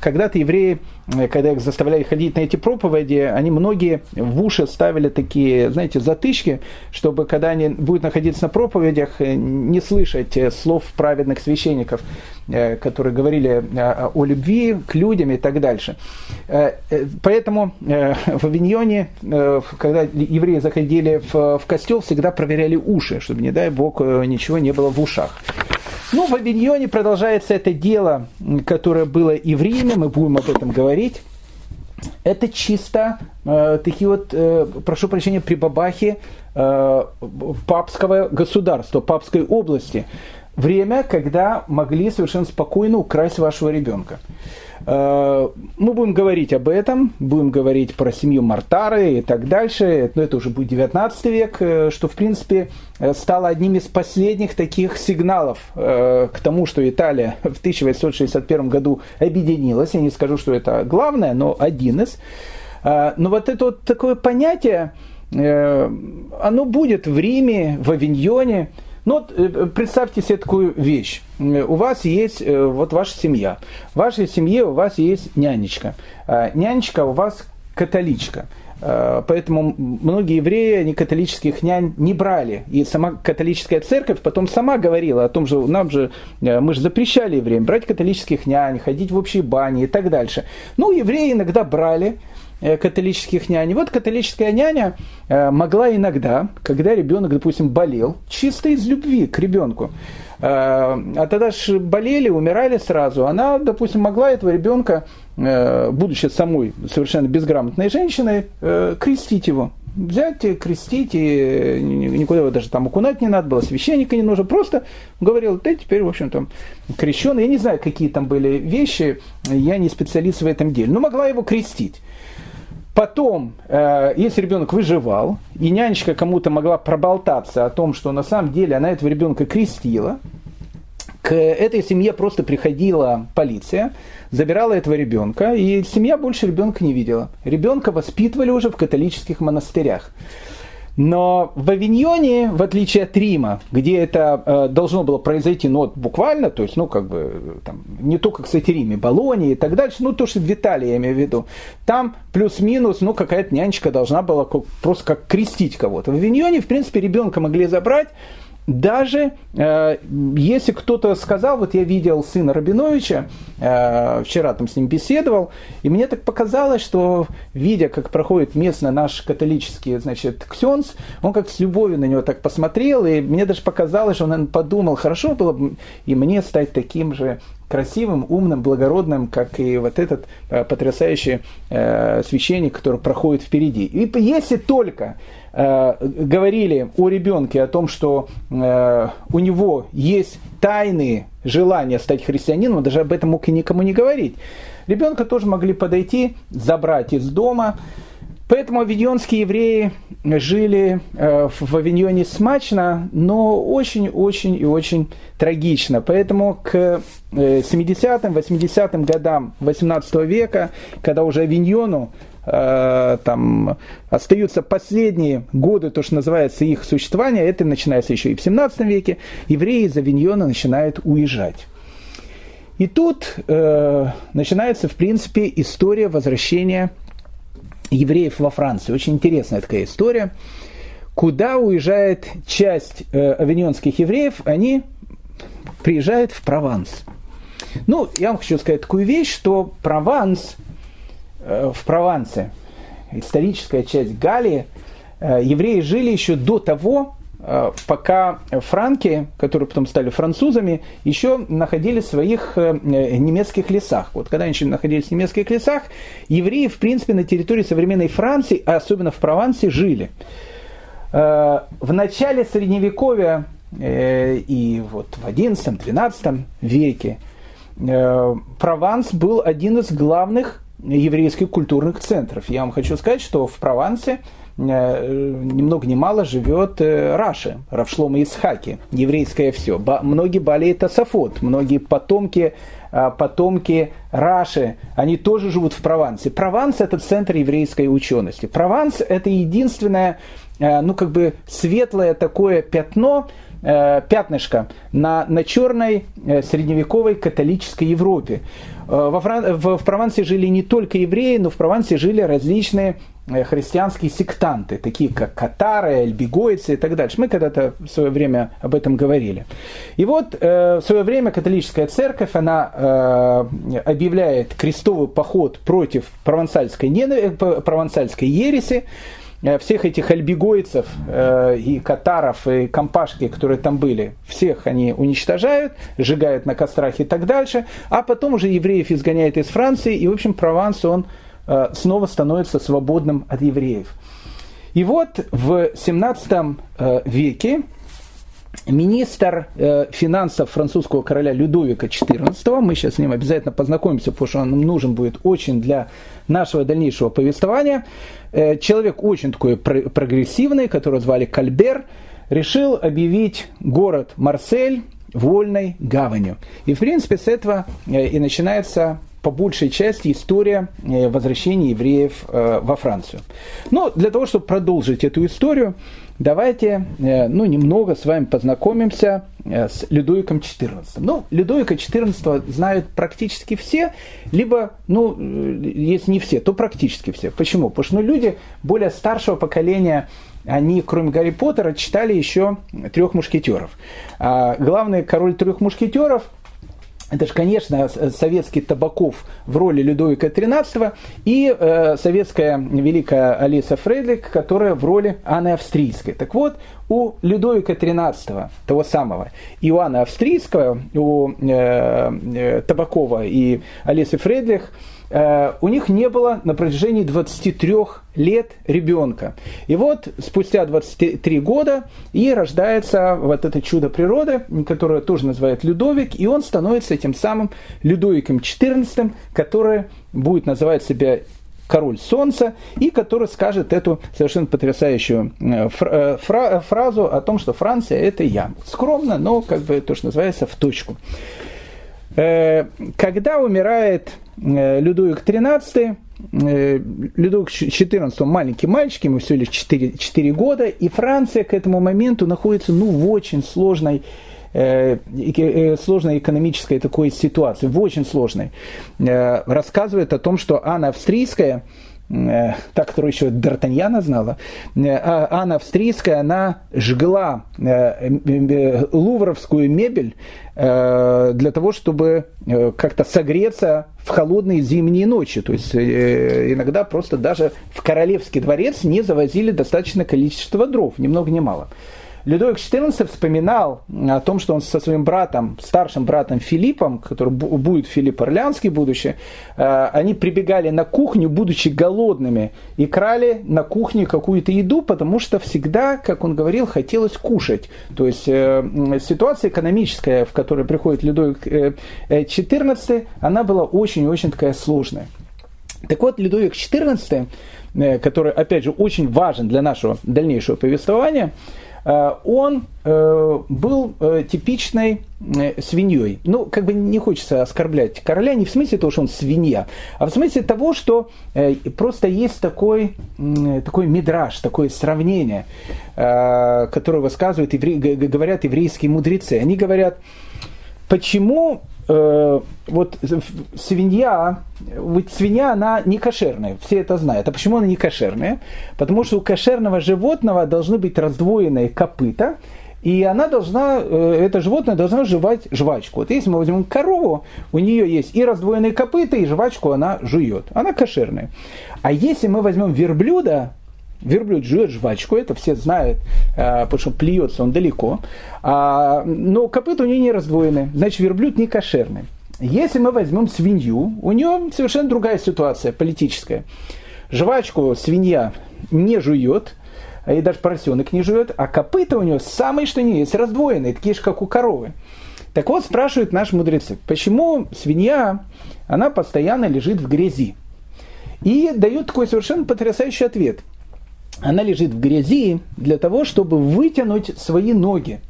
Speaker 1: когда-то евреи, э, когда их заставляли ходить на эти проповеди, они многие в уши ставили такие, знаете, затычки, чтобы когда они будут находиться на проповедях, не слышать слов праведных священников, которые говорили о любви к людям и так дальше. Поэтому в Авиньоне, когда евреи заходили в костел, всегда проверяли уши, чтобы, не дай бог, ничего не было в ушах. Ну, в Авиньоне продолжается это дело, которое было и в Риме, мы будем об этом говорить. это чисто э, такие вот, э, прошу прощения, прибабахи э, папского государства, папской области. Время, когда могли совершенно спокойно украсть вашего ребенка. Э, мы будем говорить об этом, будем говорить про семью Мартары и так дальше. Но это уже будет 19 век, э, что, в принципе, э, стало одним из последних таких сигналов к тому, что Италия <laughs> в 1861 году объединилась. Я не скажу, что это главное, но один из. Но вот это вот такое понятие, оно будет в Риме, в Авиньоне – ну вот э, представьте себе такую вещь. У вас есть э, вот ваша семья. В вашей семье у вас есть нянечка. А нянечка у вас католичка. А, поэтому многие евреи, они католических нянь не брали. И сама католическая церковь потом сама говорила о том, что нам же, э, мы же запрещали евреям брать католических нянь, ходить в общие бани и так дальше. Ну, евреи иногда брали, католических нянь. вот католическая няня э, могла иногда, когда ребенок, допустим, болел, чисто из любви к ребенку, э, а тогда же болели, умирали сразу, она, допустим, могла этого ребенка, будучи самой совершенно безграмотной женщиной, крестить его взять, крестить, и никуда его даже там окунать не надо было, священника не нужно, просто говорил, ты теперь, в общем, там, крещеный. Я не знаю, какие там были вещи, я не специалист в этом деле, но могла его крестить. Потом, э, если ребенок выживал, и нянечка кому-то могла проболтаться о том, что на самом деле она этого ребенка крестила, к этой семье просто приходила полиция, забирала этого ребенка, и семья больше ребенка не видела. Ребенка воспитывали уже в католических монастырях. Но в Авиньоне, в отличие от Рима, где это э, должно было произойти, ну вот буквально, то есть, ну как бы, там, не только, кстати, Риме, Болонии и так дальше, ну то, что в Италии, я имею в виду, там плюс-минус, ну какая-то нянечка должна была просто как крестить кого-то. В Авиньоне, в принципе, ребенка могли забрать, даже э, если кто-то сказал, вот я видел сына Рабиновича, э, вчера там с ним беседовал, и мне так показалось, что видя, как проходит местно наш католический, значит, ксенс, он как с любовью на него так посмотрел, и мне даже показалось, что он подумал, хорошо было бы и мне стать таким же красивым, умным, благородным, как и вот этот э, потрясающий э, священник, который проходит впереди. И если только Э, говорили о ребенке, о том, что э, у него есть тайные желания стать христианином, он даже об этом мог и никому не говорить. Ребенка тоже могли подойти, забрать из дома. Поэтому авиньонские евреи жили э, в Авиньоне смачно, но очень-очень и очень трагично. Поэтому к 70-м, 80-м годам 18 века, когда уже Авиньону Э, там остаются последние годы, то, что называется их существования, это начинается еще и в 17 веке, евреи из Авиньона начинают уезжать. И тут э, начинается, в принципе, история возвращения евреев во Францию. Очень интересная такая история. Куда уезжает часть э, авиньонских евреев? Они приезжают в Прованс. Ну, я вам хочу сказать такую вещь, что Прованс Э, в Провансе, историческая часть Галлии, э, евреи жили еще до того, э, пока франки, которые потом стали французами, еще находились в своих немецких лесах. Вот когда они еще находились в немецких лесах, евреи, в принципе, на территории современной Франции, а особенно в Провансе, жили. В начале Средневековья и вот в XI-XII веке Прованс был один из главных еврейских культурных центров. Я вам хочу сказать, что в Провансе э, ни много ни мало живет э, Раши, Равшлома Исхаки, еврейское все. Многие Бали это Сафот, многие потомки, э, потомки Раши, они тоже живут в Провансе. Прованс это центр еврейской учености. Прованс это единственное, ну как бы светлое такое пятно, пятнышко на, на черной средневековой католической Европе. Э, во Фран... В Провансе жили не только евреи, но в Провансе жили различные э, христианские сектанты, такие как катары, альбигойцы и так дальше. Мы когда-то в свое время об этом говорили. И вот э, в свое время католическая церковь, она объявляет крестовый поход против провансальской, провансальской ереси, Э, всех этих альбегойцев э, и катаров и компашки, которые там были, всех они уничтожают, сжигают на кострах и так дальше, а потом уже евреев изгоняют из Франции, и, в общем, Прованс, он снова становится свободным от евреев. И вот в 17 веке министр э, финансов французского короля Людовика XIV, мы сейчас с ним обязательно познакомимся, потому что он нам нужен будет очень для нашего дальнейшего повествования, э, человек очень такой прогрессивный, которого звали Кальбер, решил объявить город Марсель вольной гаванью. И, в принципе, с этого э, и начинается по большей части история возвращения евреев во Францию. Но для того, чтобы продолжить эту историю, давайте э, ну, немного с вами познакомимся с Людовиком XIV. Ну, Людовика XIV знают практически все, либо, ну, если не все, то практически все. Почему? Потому что ну, люди более старшего поколения они, кроме Гарри Поттера, читали еще трех мушкетеров. А главный король трех мушкетеров это же, конечно, советский Табаков в роли Людовика XIII и э, советская великая Алиса Фредлик, которая в роли Анны Австрийской. Так вот, у Людовика XIII, того самого, и у Анны Австрийского, у э, э, Табакова и Алисы Фредлих – Э, у них не было на протяжении 23 лет ребенка. И вот спустя 23 года и рождается вот это чудо природы, которое тоже называют Людовик, и он становится тем самым Людовиком XIV, который будет называть себя король солнца, и который скажет эту совершенно потрясающую э, э, фразу о том, что Франция это я. Скромно, но как бы то, что называется, в точку. Когда умирает Э, Людовик XIII, э, Людовик XIV маленький мальчик, ему всего лишь 4, 4 года, и Франция к этому моменту находится ну, в очень сложной э, сложной экономической такой ситуации, в очень сложной. Рассказывает о том, что Анна Австрийская, Э, та, которую еще Д'Артаньяна знала, э, а Анна Австрийская, она жгла э, лувровскую мебель для того, чтобы как-то согреться в холодные зимние ночи. То есть иногда просто даже в королевский дворец не завозили достаточное количество дров, ни много ни мало. Людовик XIV вспоминал о том, что он со своим братом, старшим братом Филиппом, который будет Филипп Орлянский будущее, э, они прибегали на кухню, будучи голодными, и крали на кухне какую-то еду, потому что всегда, как он говорил, хотелось кушать. То есть э, ситуация экономическая, в которой приходит Людовик XIV, э, она была очень-очень такая сложная. Так вот, Людовик XIV, который, опять же, очень важен для нашего дальнейшего повествования, он э, был э, типичной свиньей. Ну, как бы не хочется оскорблять короля не в смысле того, что он свинья, а в смысле того, что просто есть такой, такой мидраж, такое сравнение, которое высказывают, говорят еврейские мудрецы. Они говорят, почему э, вот свинья, вот свинья, она не кошерная, все это знают. А почему она не кошерная? Потому что у кошерного животного должны быть раздвоенные копыта, и она должна, э, это животное должно жевать жвачку. Вот если мы возьмем корову, у нее есть и раздвоенные копыта, и жвачку она жует. Она кошерная. А если мы возьмем верблюда, Верблюд жует жвачку, это все знают, э, потому что плюется он далеко. А, но копыта у нее не раздвоены, значит верблюд не кошерный. Если мы возьмем свинью, у нее совершенно другая ситуация политическая. Жвачку свинья не жует, и даже поросенок не жует, а копыта у нее самые что ни есть раздвоенные, такие же, как у коровы. Так вот, спрашивают наши мудрецы, почему свинья, она постоянно лежит в грязи? И дают такой совершенно потрясающий ответ – она лежит в грязи для того, чтобы вытянуть свои ноги.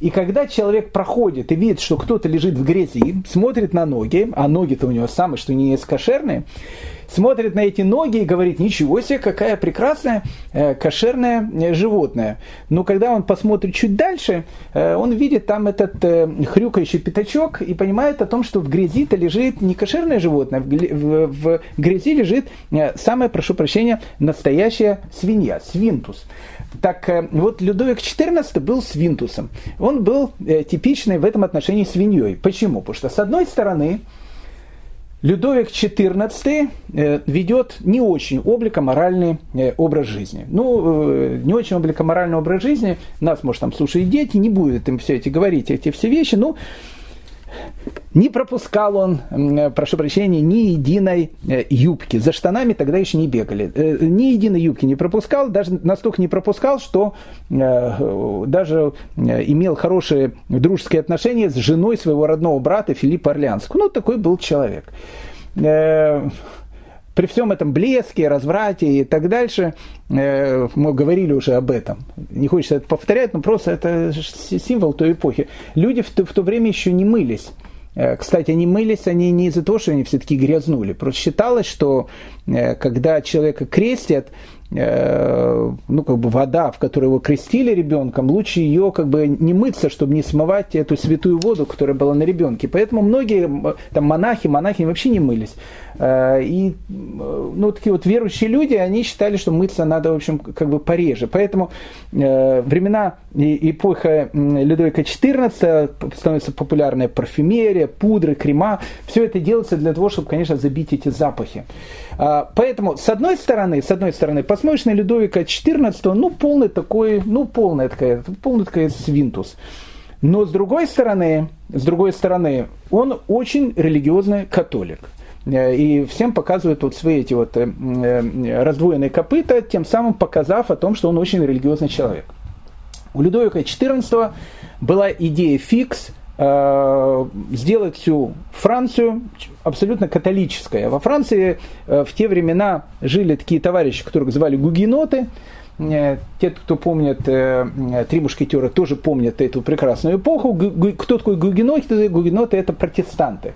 Speaker 1: И когда человек проходит и видит, что кто-то лежит в грязи, смотрит на ноги, а ноги-то у него самые, что не кошерные, смотрит на эти ноги и говорит, ничего себе, какая прекрасная э, кошерное э, животное. Но когда он посмотрит чуть дальше, э, он видит там этот э, хрюкающий пятачок и понимает о том, что в грязи-то лежит не кошерное животное, в, в, в грязи лежит э, самое, прошу прощения, настоящая свинья, свинтус. Так э, вот, Людовик XIV был свинтусом. Он был э, типичный в этом отношении свиньей. Почему? Потому что, с одной стороны, Людовик XIV э, ведет не очень обликоморальный образ жизни. Ну, не очень обликоморальный образ жизни, нас, может, там слушают дети, не будет им все эти говорить, эти все вещи, ну, Не пропускал он, прошу прощения, ни единой юбки. За штанами тогда еще не бегали. Ни единой юбки не пропускал, даже настолько не пропускал, что даже имел хорошие дружеские отношения с женой своего родного брата Филиппа Орлянского. Ну, такой был человек при всем этом блеске, разврате и так дальше, э, мы говорили уже об этом, не хочется это повторять, но просто это символ той эпохи. Люди в то, в то время еще не мылись. Э, кстати, они мылись, они не из-за того, что они все-таки грязнули. Просто считалось, что э, когда человека крестят, ну, как бы вода, в которой его крестили ребенком, лучше ее как бы не мыться, чтобы не смывать эту святую воду, которая была на ребенке. Поэтому многие там монахи, монахи вообще не мылись. Э, и ну, такие вот верующие люди, они считали, что мыться надо, в общем, как бы пореже. Поэтому э, времена и эпоха Людовика XIV становится популярная парфюмерия, пудры, крема. Все это делается для того, чтобы, конечно, забить эти запахи. А, поэтому, с одной стороны, с одной стороны, посмотришь на Людовика XIV, ну, полный такой, ну, полная такая, полный такой свинтус. Но с другой стороны, с другой стороны, он очень религиозный католик. Э, и всем показывает вот свои эти вот э, э, раздвоенные копыта, тем самым показав о том, что он очень религиозный человек. У Людовика XIV была идея фикс сделать всю Францию абсолютно католической. А во Франции в те времена жили такие товарищи, которых звали гугеноты. Те, кто помнят «Три мушкетера», тоже помнят эту прекрасную эпоху. Кто такой гугеноты? Гугеноты – это протестанты.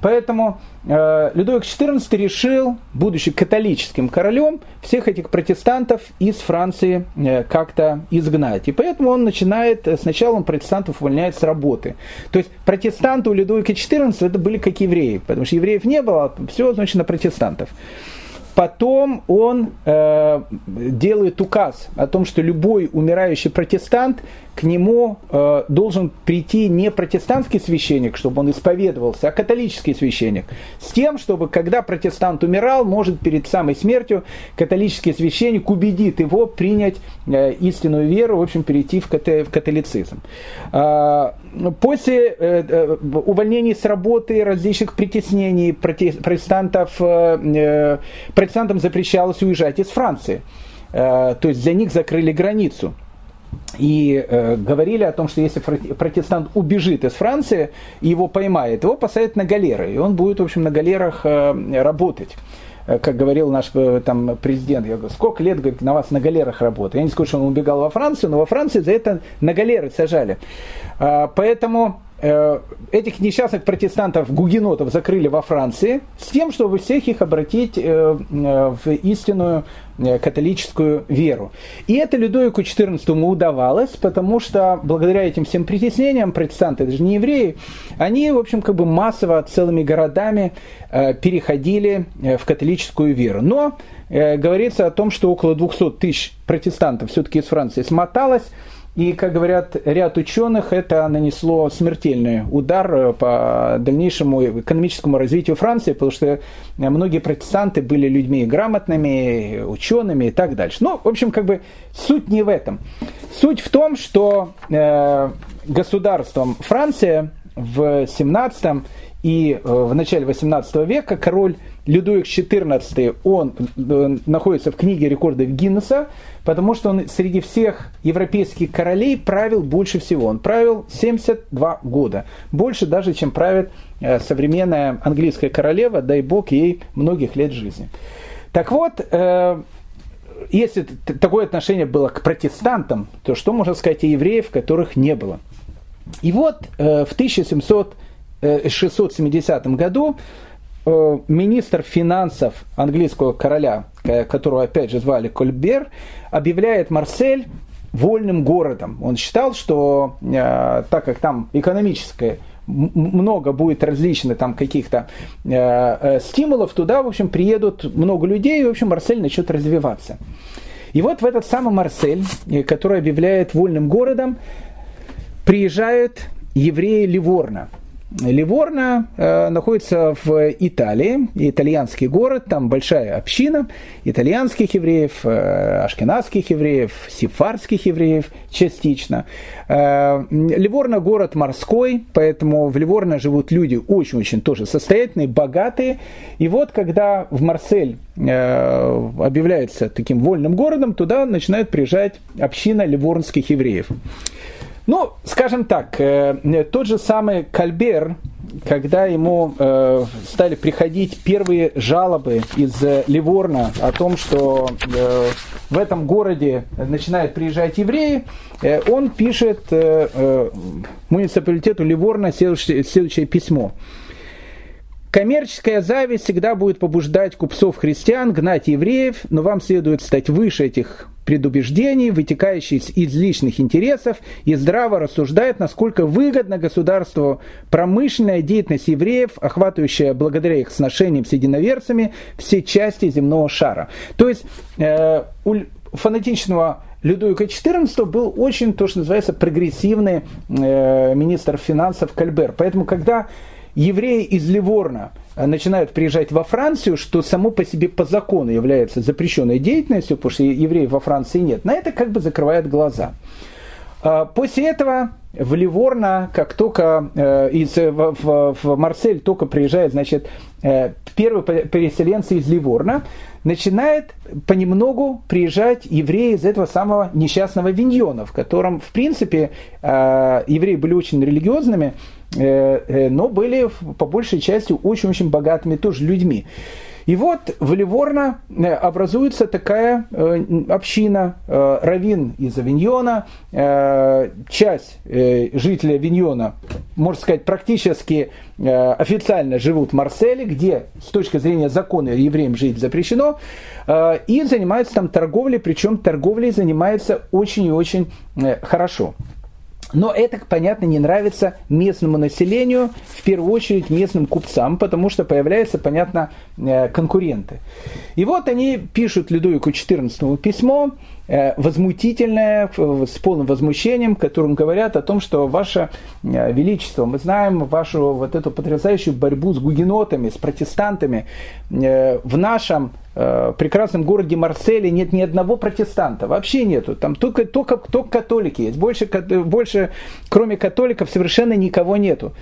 Speaker 1: Поэтому э, Людовик XIV решил, будучи католическим королем, всех этих протестантов из Франции э, как-то изгнать. И поэтому он начинает, сначала он протестантов увольняет с работы. То есть протестанты у Людовика XIV это были как евреи, потому что евреев не было, все значит на протестантов. Потом он э, делает указ о том, что любой умирающий протестант к нему э, должен прийти не протестантский священник, чтобы он исповедовался, а католический священник. С тем, чтобы когда протестант умирал, может перед самой смертью католический священник убедит его принять э, истинную веру, в общем, перейти в, кат- в католицизм. Э, после э, э, увольнений с работы, различных притеснений протестантов, э, протестантам запрещалось уезжать из Франции. То есть для них закрыли границу и э, говорили о том, что если протестант убежит из Франции его поймает, его посадят на галеры, и он будет, в общем, на галерах э, работать как говорил наш э, там, президент, я говорю, сколько лет говорит, на вас на галерах работает. Я не скажу, что он убегал во Францию, но во Франции за это на галеры сажали. А, поэтому Э, этих несчастных протестантов, гугенотов закрыли во Франции с тем, чтобы всех их обратить э, э, в истинную католическую веру. И это Людовику XIV удавалось, потому что благодаря этим всем притеснениям, протестанты, это же не евреи, они, в общем, как бы массово целыми городами переходили в католическую веру. Но говорится о том, что около 200 тысяч протестантов все-таки из Франции смоталось, и, как говорят ряд ученых, это нанесло смертельный удар по дальнейшему экономическому развитию Франции, потому что многие протестанты были людьми грамотными, учеными и так дальше. Ну, в общем, как бы суть не в этом. Суть в том, что э, государством Франция в 17 и э, в начале 18 века король Людовик XIV, он э, находится в книге рекордов Гиннесса, потому что он среди всех европейских королей правил больше всего. Он правил 72 года. Больше даже, чем правит э, современная английская королева, дай бог ей многих лет жизни. Так вот, э, если такое отношение было к протестантам, то что можно сказать о евреев, которых не было? И вот в 1670 году министр финансов английского короля, которого опять же звали Кольбер, объявляет Марсель вольным городом. Он считал, что э, так как там экономическое много будет различных там каких-то э, э, стимулов, туда, в общем, приедут много людей, и, в общем, Марсель начнет развиваться. И вот в этот самый Марсель, э, который объявляет вольным городом, приезжают евреи Ливорна. Ливорно э, находится в Италии, итальянский город, там большая община итальянских евреев, э, ашкенадских евреев, сефардских евреев частично. Э, Ливорно город морской, поэтому в Ливорно живут люди очень-очень тоже состоятельные, богатые. И вот когда в Марсель э, объявляется таким вольным городом, туда начинает приезжать община ливорнских евреев. Ну, скажем так, э, тот же самый Кальбер, когда ему э, стали приходить первые жалобы из Ливорна о том, что э, в этом городе начинают приезжать евреи, э, он пишет э, э, муниципалитету Ливорна следующее, следующее письмо. Коммерческая зависть всегда будет побуждать купцов-христиан гнать евреев, но вам следует стать выше этих предубеждений, вытекающих из личных интересов, и здраво рассуждает, насколько выгодна государству промышленная деятельность евреев, охватывающая благодаря их сношениям с единоверцами все части земного шара. То есть э, у фанатичного Людовика XIV был очень, то, что называется, прогрессивный э, министр финансов Кальбер. Поэтому, когда евреи из Ливорна э, начинают приезжать во Францию, что само по себе по закону является запрещенной деятельностью, потому что евреев во Франции нет, на это как бы закрывают глаза. А, после этого в Ливорно, как только э, из, в, в, в Марсель только приезжает, значит, э, первые переселенцы из Ливорна, начинает понемногу приезжать евреи из этого самого несчастного Виньона, в котором, в принципе, э, евреи были очень религиозными, э, э, но были по большей части очень-очень богатыми тоже людьми. И вот в Ливорно э, образуется такая э, община, э, равин из Авиньона, часть жителей Авиньона, можно сказать, практически официально живут в Марселе, где с точки зрения закона евреям жить запрещено, и занимаются там торговлей, причем торговлей занимается очень и очень хорошо. Но это, понятно, не нравится местному населению, в первую очередь местным купцам, потому что появляются, понятно, э, конкуренты. И вот они пишут Людовику XIV письмо, возмутительное, с полным возмущением, которым говорят о том, что ваше э, величество, мы знаем вашу вот эту потрясающую борьбу с гугенотами, с протестантами. Э, в нашем прекрасном городе Марселе нет ни одного протестанта, вообще нету. Там только, только, только католики есть. Больше, больше, кроме католиков, совершенно никого нету.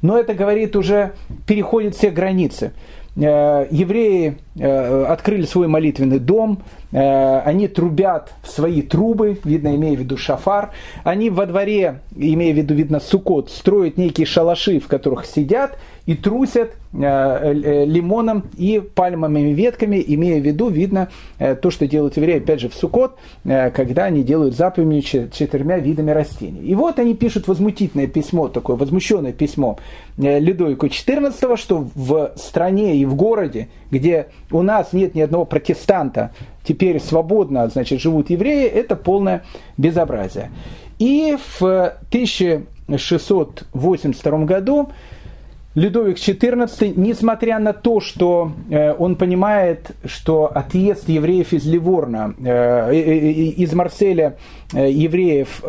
Speaker 1: Но это говорит уже, переходит все границы. Э, евреи э, открыли свой молитвенный дом, э, они трубят в свои трубы, видно, имея в виду шафар, они во дворе, имея в виду, видно, сукот, строят некие шалаши, в которых сидят и трусят лимоном и пальмовыми ветками, имея в виду, видно, то, что делают евреи, опять же, в сукот, когда они делают заповедью четырьмя видами растений. И вот они пишут возмутительное письмо, такое возмущенное письмо Людовику XIV, что в стране и в городе, где у нас нет ни одного протестанта, теперь свободно, значит, живут евреи, это полное безобразие. И в 1682 году Людовик XIV, несмотря на то, что э, он понимает, что отъезд евреев из Ливорна, э, э, из Марселя евреев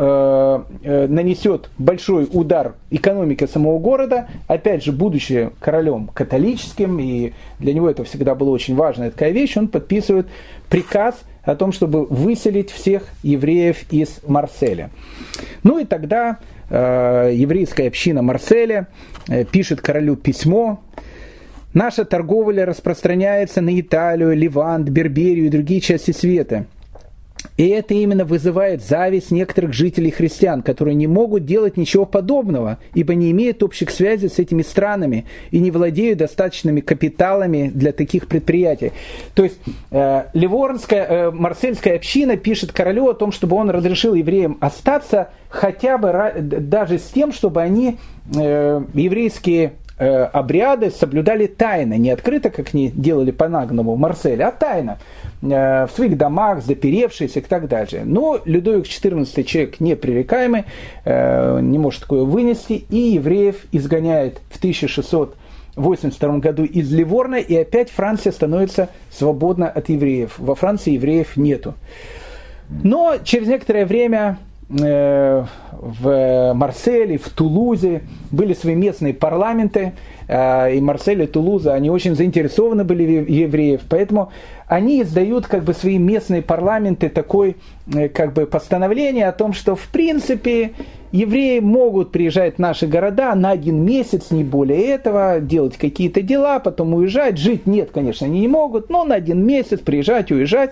Speaker 1: нанесет большой удар экономике самого города, опять же, будучи королем католическим, и для него это всегда было очень важная такая вещь, он подписывает приказ о том, чтобы выселить всех евреев из Марселя. Ну и тогда Э, еврейская община Марселя э, пишет королю письмо. Наша торговля распространяется на Италию, Ливант, Берберию и другие части света. И это именно вызывает зависть некоторых жителей христиан, которые не могут делать ничего подобного, ибо не имеют общих связей с этими странами и не владеют достаточными капиталами для таких предприятий. То есть э, Ливорнская, э, Марсельская община пишет королю о том, чтобы он разрешил евреям остаться хотя бы даже с тем, чтобы они э, еврейские Э, обряды соблюдали тайно, не открыто, как они делали по Нагному в Марселе, а тайно, в своих домах, заперевшись и так далее. Но Людовик XIV человек непререкаемый, э, не может такое вынести, и евреев изгоняет в 1682 году из Ливорна, и опять Франция становится свободна от евреев. Во Франции евреев нету. Но через некоторое время э, в Марселе, в Тулузе были свои местные парламенты, э, и Марсель и Тулуза, они очень заинтересованы были в евреев, поэтому они издают как бы свои местные парламенты такое как бы постановление о том, что в принципе евреи могут приезжать в наши города на один месяц, не более этого, делать какие-то дела, потом уезжать. Жить нет, конечно, они не могут, но на один месяц приезжать, уезжать.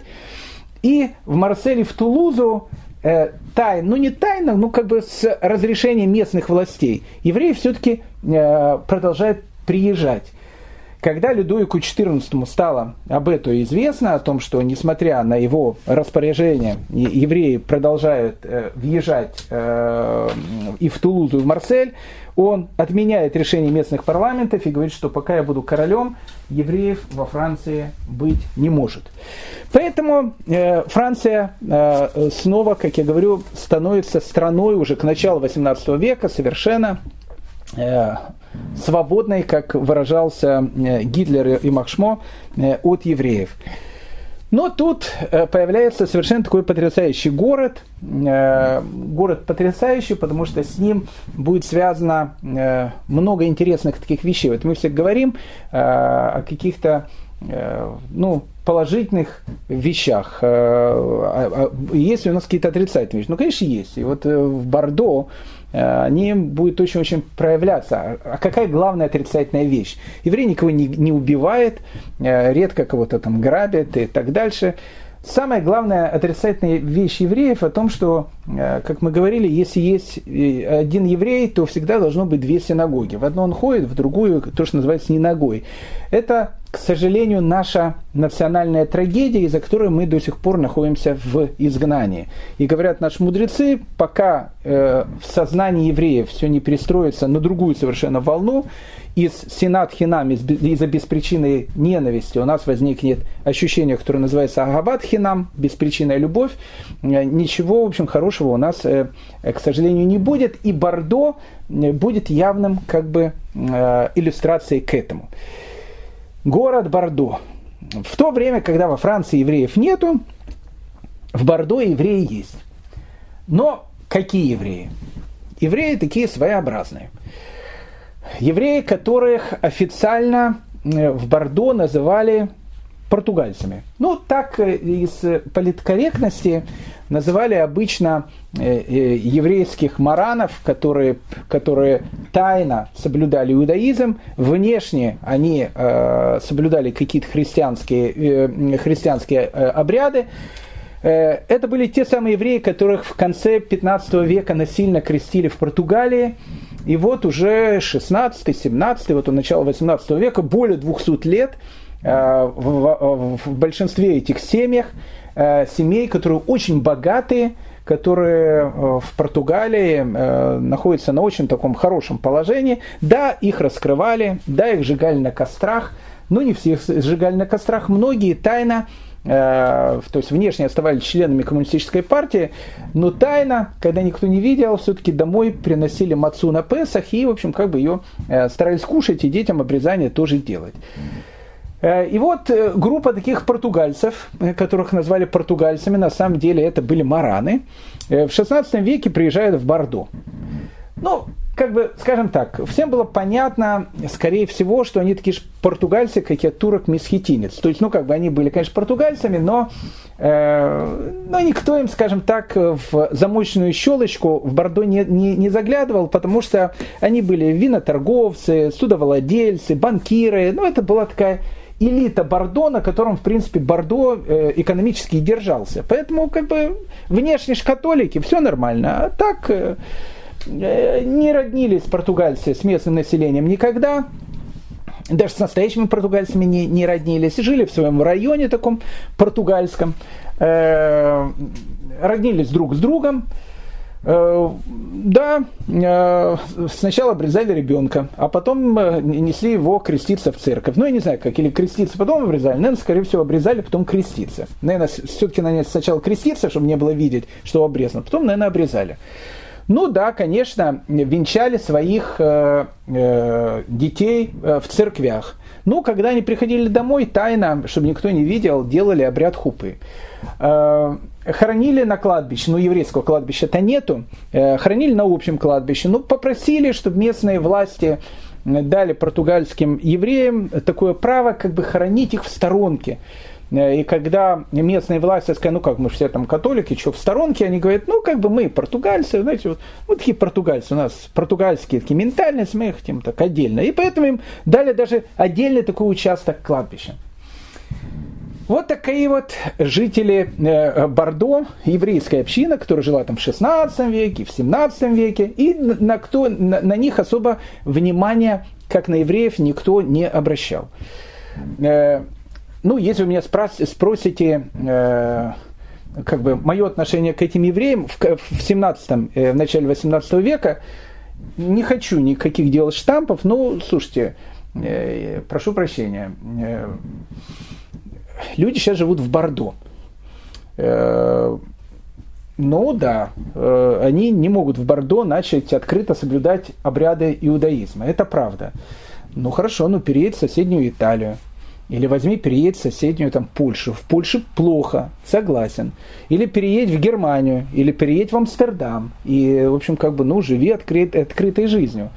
Speaker 1: И в Марселе, в Тулузу э, тайно, ну не тайно, ну как бы с разрешения местных властей, евреи все-таки э, продолжают приезжать. Когда Людовику XIV стало об этом известно, о том, что несмотря на его распоряжение, евреи продолжают э, въезжать э, и в Тулузу, и в Марсель, он отменяет решение местных парламентов и говорит, что пока я буду королем, евреев во Франции быть не может. Поэтому э, Франция снова, как я говорю, становится страной уже к началу 18 века совершенно свободной, как выражался э, Гитлер и Махшмо, э, от евреев. Но тут э, появляется совершенно такой потрясающий город. Город потрясающий, потому что с ним будет связано много интересных таких вещей. Вот мы все говорим о каких-то ну, положительных вещах. А, а, есть ли у нас какие-то отрицательные вещи? Ну, конечно, есть. И вот в Бордо Э, они будут очень-очень проявляться. А какая главная отрицательная вещь? Еврей никого не, не убивает, э, редко кого-то там грабит и так дальше. Самая главная отрицательная вещь евреев о том, что, э, как мы говорили, если есть один еврей, то всегда должно быть две синагоги. В одну он ходит, в другую то, что называется ненагой. Это к сожалению, наша национальная трагедия, из-за которой мы до сих пор находимся в изгнании. И говорят наши мудрецы, пока э, в сознании евреев все не перестроится на другую совершенно волну, из сенат хинам, из, из-за беспричинной ненависти у нас возникнет ощущение, которое называется агабат хинам, беспричинная любовь, э, ничего, в общем, хорошего у нас, э, к сожалению, не будет, и Бордо э, будет явным как бы э, иллюстрацией к этому город Бордо. В то время, когда во Франции евреев нету, в Бордо евреи есть. Но какие евреи? Евреи такие своеобразные. Евреи, которых официально э, в Бордо называли португальцами. Ну, так э, из политкорректности называли обычно э, э, еврейских маранов, которые, которые тайно соблюдали иудаизм, внешне они соблюдали какие-то христианские, христианские обряды, это были те самые евреи, которых в конце 15 века насильно крестили в Португалии. И вот уже 16-17, вот у начала 18 века, более 200 лет – Э, в, в большинстве этих семьях, э, семей, которые очень богатые, которые э, в Португалии находятся на очень таком хорошем положении. Да, их раскрывали, да, их сжигали на кострах, но не всех сжигали на кострах. Многие тайно то есть внешне оставались членами коммунистической партии, но тайно, когда никто не видел, все-таки домой приносили мацу на Песах и, в общем, как бы ее старались кушать и детям обрезание тоже делать. Э, и вот э, группа таких португальцев, э, которых назвали португальцами, на самом деле это были мараны, в 16 веке приезжают в Бордо. Ну, как бы, скажем так, всем было понятно, скорее всего, что они такие же португальцы, как и турок-месхетинец. То есть, ну, как бы они были, конечно, португальцами, но, э, но никто им, скажем так, в замочную щелочку в Бордо не, не, не заглядывал, потому что они были виноторговцы, судовладельцы, банкиры. Ну, это была такая элита Бордо, на котором, в принципе, Бордо э, экономически и держался. Поэтому, как бы, внешне ж католики, все нормально. А так э, э, не роднились португальцы с местным населением никогда. Даже с настоящими португальцами не, не роднились. Жили в своем районе таком португальском. роднились друг с другом. Да, э, сначала обрезали ребенка, а потом э, несли его креститься в церковь. Ну, я не знаю, как, или креститься, потом обрезали. Наверное, скорее всего, обрезали, потом креститься. Наверное, все-таки, наверное, сначала креститься, чтобы не было видеть, что обрезано, потом, наверное, обрезали. Ну да, конечно, венчали своих э, э, детей э, в церквях. Но когда они приходили домой, тайно, чтобы никто не видел, делали обряд хупы. Э, хоронили на кладбище, ну еврейского кладбища-то нету, хоронили на общем кладбище, ну попросили, чтобы местные власти дали португальским евреям такое право как бы хоронить их в сторонке. Э, и когда местные власти сказали, ну как, мы все там католики, что в сторонке, они говорят, ну как бы мы португальцы, знаете, вот, вот такие португальцы, у нас португальские такие ментальность, мы их хотим так отдельно. И поэтому им дали даже отдельный такой участок кладбища. Вот такие вот жители э, Бордо, еврейская община, которая жила там в 16 веке, в 17 веке, и на, кто, на, на них особо внимания, как на евреев, никто не обращал. Э, ну, если вы меня спросите, э, как бы мое отношение к этим евреям в, в 17 в начале 18 века, не хочу никаких делать штампов, но, слушайте, прошу прощения, люди сейчас живут в Бордо. Э, ну да, э, они не могут в Бордо начать открыто соблюдать обряды иудаизма. Это правда. Ну хорошо, ну переедь в соседнюю Италию. Или возьми, переедь в соседнюю там Польшу. В Польше плохо, согласен. Или переедь в Германию, или переедь в Амстердам. И, в общем, как бы, ну, живи открыт, открытой жизнью.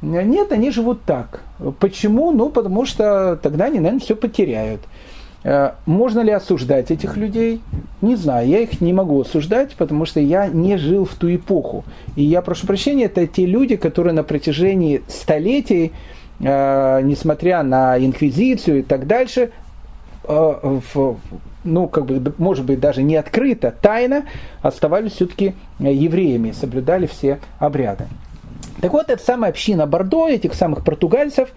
Speaker 1: Нет, они живут так. Почему? Ну, потому что тогда они, наверное, все потеряют. Э, можно ли осуждать этих людей? Не знаю, я их не могу осуждать, потому что я не жил в ту эпоху. И я прошу прощения, это те люди, которые на протяжении столетий, э, несмотря на инквизицию и так дальше, э, в, ну, как бы, может быть, даже не открыто, тайно оставались все-таки евреями, соблюдали все обряды. Так вот, эта самая община Бордо, этих самых португальцев,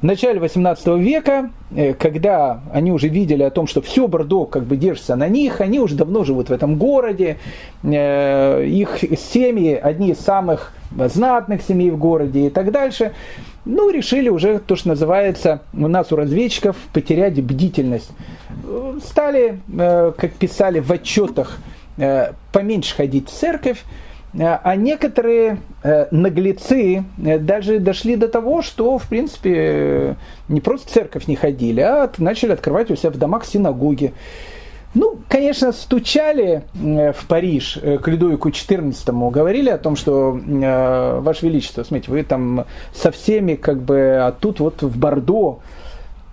Speaker 1: в начале 18 века, э, когда они уже видели о том, что все Бордо как бы держится на них, они уже давно живут в этом городе, э, их семьи одни из самых знатных семей в городе и так дальше, ну, решили уже то, что называется у нас у разведчиков потерять бдительность. Стали, э, как писали в отчетах, поменьше ходить в церковь, а некоторые э, наглецы э, даже дошли до того, что, в принципе, не просто в церковь не ходили, а начали открывать у себя в домах синагоги. Ну, конечно, стучали в Париж к Людовику XIV, говорили о том, что, Ваше Величество, смотрите, вы там со всеми, как бы, а тут вот в Бордо,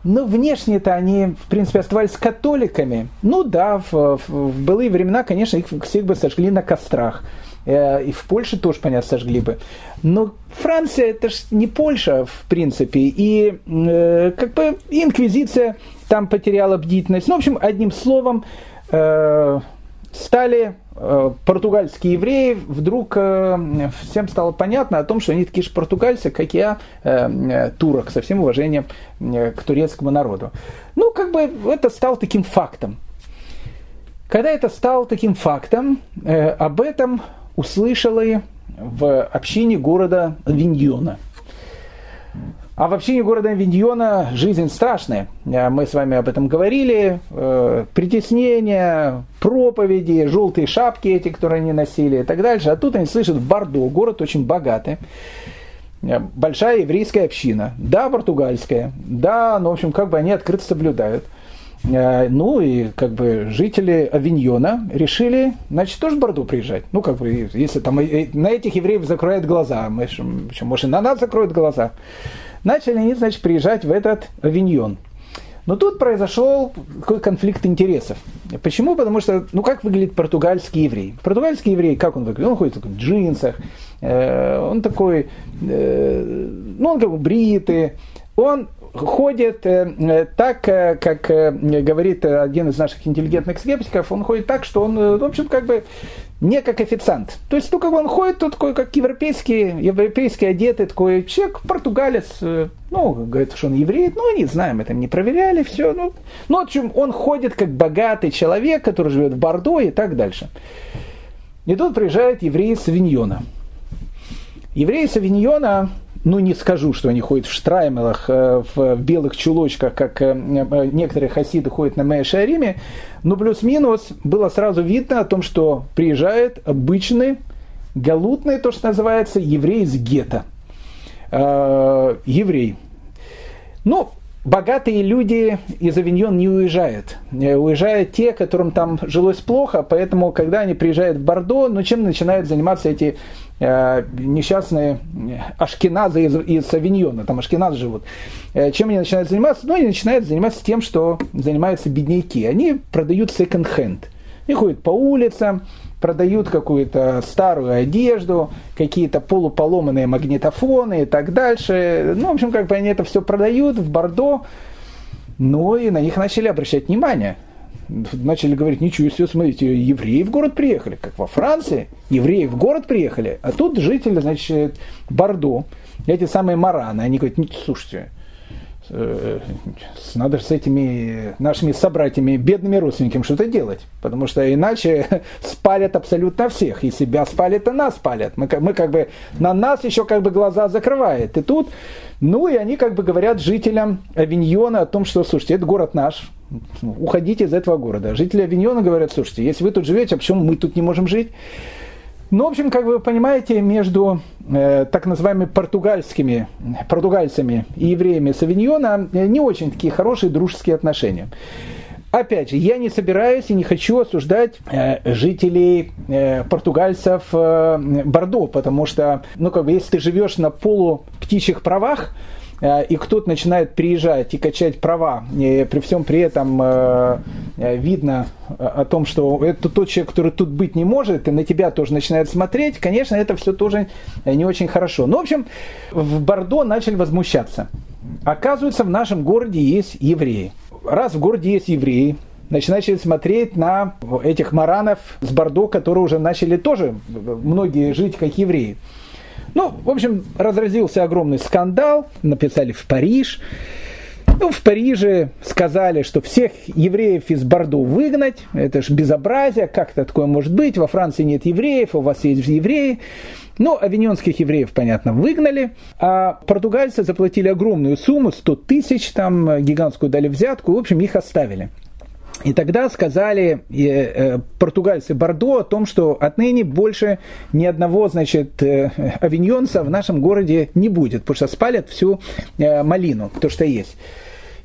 Speaker 1: но внешне-то они, в принципе, оставались католиками. Ну да, в, в, в былые времена, конечно, их всех бы сожгли на кострах. Э, и в Польше тоже, понятно, сожгли бы. Но Франция это же не Польша, в принципе. И э, как бы инквизиция там потеряла бдительность. Ну, в общем, одним словом, э, стали э, португальские евреи, вдруг э, всем стало понятно о том, что они такие же португальцы, как я, э, турок, со всем уважением к турецкому народу. Ну, как бы это стало таким фактом. Когда это стало таким фактом, об этом услышали в общине города Виньона. А в общине города Виньона жизнь страшная. Э, мы с вами об этом говорили. Э, притеснения, проповеди, желтые шапки эти, которые они носили и так дальше. А тут они слышат в Бордо, город очень богатый. Э, большая еврейская община. Да, португальская. Да, ну, в общем, как бы они открыто соблюдают. Э, ну и как бы жители Авиньона решили, значит, тоже в Бордо приезжать. Ну, как бы, если там на этих евреев закроют глаза, может, на нас закроют глаза. Начали они, значит, приезжать в этот Авиньон. Но тут произошел такой конфликт интересов. Почему? Потому что, ну как выглядит португальский еврей? Португальский еврей, как он выглядит? Он ходит в джинсах, э, он такой, э, ну он как бы бритый, он ходит э, э, так, э, как говорит один из наших интеллигентных скептиков, он ходит так, что он, в общем, как бы не как официант. То есть, ну, как он ходит, тут такой, как европейский, европейский одетый такой человек, португалец, ну, говорит, что он еврей, ну, не знаем, это не проверяли, все, ну, ну, в общем, он ходит как богатый человек, который живет в Бордо и так дальше. И тут приезжает еврей с Авиньона. Еврей с Авиньона ну не скажу, что они ходят в штраймелах, э, в белых чулочках, как э, э, некоторые хасиды ходят на Мэйшариме, но плюс-минус было сразу видно о том, что приезжает обычный, галутный, то, что называется, еврей из гетто. Еврей. Ну, богатые люди из Авиньон не уезжают. Э, уезжают те, которым там жилось плохо, поэтому, когда они приезжают в Бордо, ну, чем начинают заниматься эти э, несчастные ашкеназы из, из Авиньона, там ашкеназы живут. Э, чем они начинают заниматься? Ну, они начинают заниматься тем, что занимаются бедняки. Они продают секонд-хенд. Они ходят по улицам, продают какую-то старую одежду, какие-то полуполоманные магнитофоны и так дальше. Ну, в общем, как бы они это все продают в Бордо. Ну, и на них начали обращать внимание. Начали говорить, ничего себе, смотрите, евреи в город приехали, как во Франции. Евреи в город приехали, а тут жители, значит, Бордо, эти самые мараны, они говорят, слушайте, надо с этими нашими собратьями, бедными родственниками что-то делать. Потому что иначе <laughs> спалят абсолютно всех. И себя спалят, и нас спалят. Мы, мы как бы, на нас еще как бы глаза закрывает. И тут, ну и они как бы говорят жителям Авиньона о том, что, слушайте, это город наш, уходите из этого города. Жители Авиньона говорят, слушайте, если вы тут живете, а почему мы тут не можем жить? Ну, в общем, как вы понимаете, между э, так называемыми португальскими, португальцами и евреями Савиньона э, не очень такие хорошие дружеские отношения. Опять же, я не собираюсь и не хочу осуждать э, жителей э, португальцев э, Бордо, потому что, ну, как бы, если ты живешь на полуптичьих правах, Э, и кто-то начинает приезжать и качать права, и при всем при этом э, э, видно о том, что это тот человек, который тут быть не может, и на тебя тоже начинает смотреть, конечно, это все тоже не очень хорошо. Ну, в общем, в Бордо начали возмущаться. Оказывается, в нашем городе есть евреи. Раз в городе есть евреи, значит, начали смотреть на этих маранов с Бордо, которые уже начали тоже многие жить как евреи. Ну, в общем, разразился огромный скандал, написали в Париж. Ну, в Париже сказали, что всех евреев из Бордо выгнать. Это же безобразие, как это такое может быть? Во Франции нет евреев, у вас есть евреи. Ну, авиньонских евреев, понятно, выгнали, а португальцы заплатили огромную сумму, 100 тысяч, там гигантскую дали взятку, в общем, их оставили. И тогда сказали э, португальцы Бордо о том, что отныне больше ни одного, значит, э, авиньонца в нашем городе не будет, потому что спалят всю э, малину, то, что есть.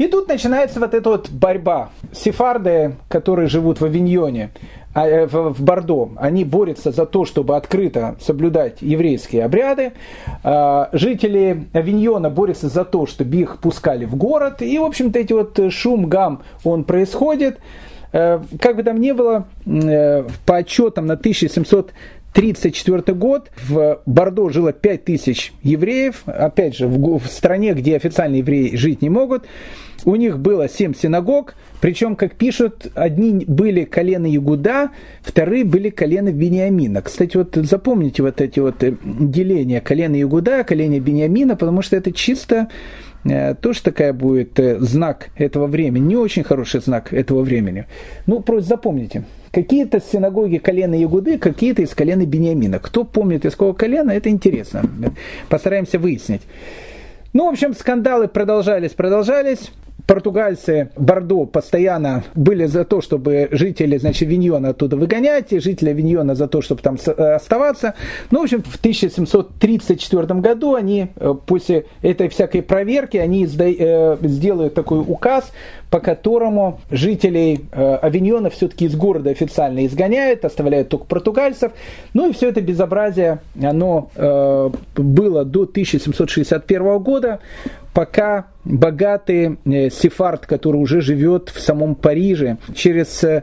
Speaker 1: И тут начинается вот эта вот борьба. Сефарды, которые живут в Авиньоне, а, э, в Бордо, они борются за то, чтобы открыто соблюдать еврейские обряды. А, жители Авиньона борются за то, чтобы их пускали в город. И, в общем-то, эти вот шум, гам, он происходит. Э, как бы там ни было, э, по отчетам на 1700 1934 год в Бордо жило 5000 евреев, опять же, в, в стране, где официальные евреи жить не могут. У них было 7 синагог, причем, как пишут, одни были колено Ягуда, вторые были колено Бениамина. Кстати, вот запомните вот эти вот э, деления колено Ягуда, колено Бениамина, потому что это чисто э, тоже такая будет э, знак этого времени, не очень хороший знак этого времени. Ну, просто запомните. Какие-то синагоги колена Ягуды, какие-то из колена Бениамина. Кто помнит из какого колена, это интересно. Постараемся выяснить. Ну, в общем, скандалы продолжались, продолжались португальцы Бордо постоянно были за то, чтобы жители, значит, Виньона оттуда выгонять, и жители Виньона за то, чтобы там э, оставаться. Ну, в общем, в 1734 году они э, после этой всякой проверки, они э, сделают такой указ, по которому жителей Авиньона все-таки из города официально изгоняют, оставляют только португальцев. Ну и все это безобразие, оно было до 1761 года пока богатый э, сефард, который уже живет в самом Париже, через э,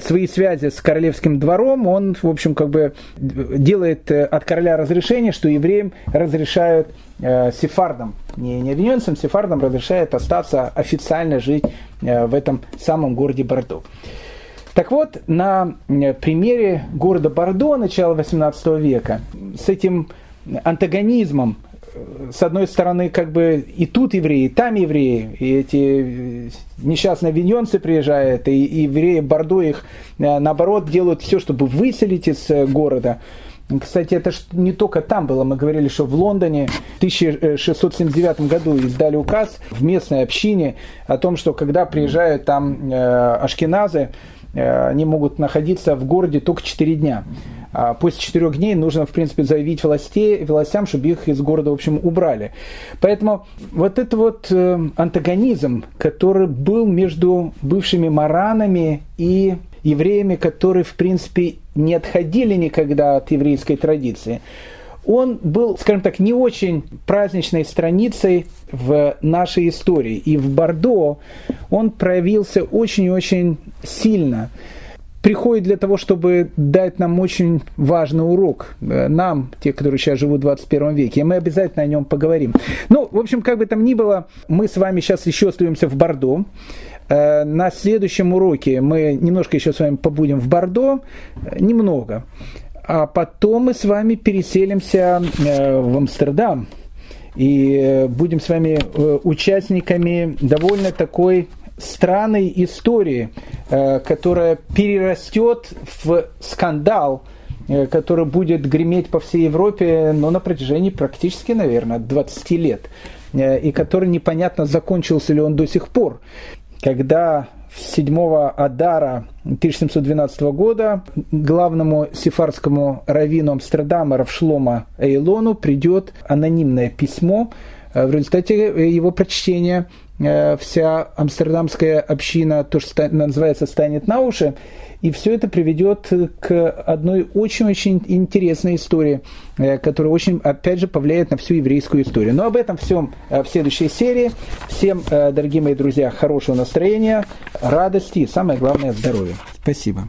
Speaker 1: свои связи с королевским двором, он, в общем, как бы делает э, от короля разрешение, что евреям разрешают сефардам, не, не обвиненцам, сефардам разрешает остаться официально жить в этом самом городе Бордо. Так вот, на примере города Бордо начала XVIII века с этим антагонизмом с одной стороны, как бы и тут евреи, и там евреи, и эти несчастные виньонцы приезжают, и, и евреи Бордо их, э, наоборот, делают все, чтобы выселить из э, города. Кстати, это не только там было. Мы говорили, что в Лондоне в 1679 году издали указ в местной общине о том, что когда приезжают там э, ашкеназы, они могут находиться в городе только 4 дня. А после четырех дней нужно, в принципе, заявить властей, властям, чтобы их из города, в общем, убрали. Поэтому вот это вот э, антагонизм, который был между бывшими маранами и евреями, которые, в принципе, не отходили никогда от еврейской традиции, он был, скажем так, не очень праздничной страницей в нашей истории. И в Бордо он проявился очень-очень сильно. Приходит для того, чтобы дать нам очень важный урок. Нам, те, которые сейчас живут в 21 веке. И мы обязательно о нем поговорим. Ну, в общем, как бы там ни было, мы с вами сейчас еще остаемся в Бордо. Э, на следующем уроке мы немножко еще с вами побудем в Бордо. Немного а потом мы с вами переселимся э, в Амстердам и э, будем с вами э, участниками довольно такой странной истории, которая перерастет в скандал, который будет греметь по всей Европе, но на протяжении практически, наверное, 20 лет, и который непонятно, закончился ли он до сих пор, когда 7 Адара 1712 года главному сефардскому раввину Амстердама Равшлома Эйлону придет анонимное письмо. Э, в результате его прочтения э, вся амстердамская община, то, что называется, станет на уши. И все это приведет к одной очень-очень интересной истории, э, которая очень, опять же, повлияет на всю еврейскую историю. Но об этом всем э, в следующей серии. Всем, э, дорогие мои друзья, хорошего настроения, радости и, самое главное, здоровья. Спасибо.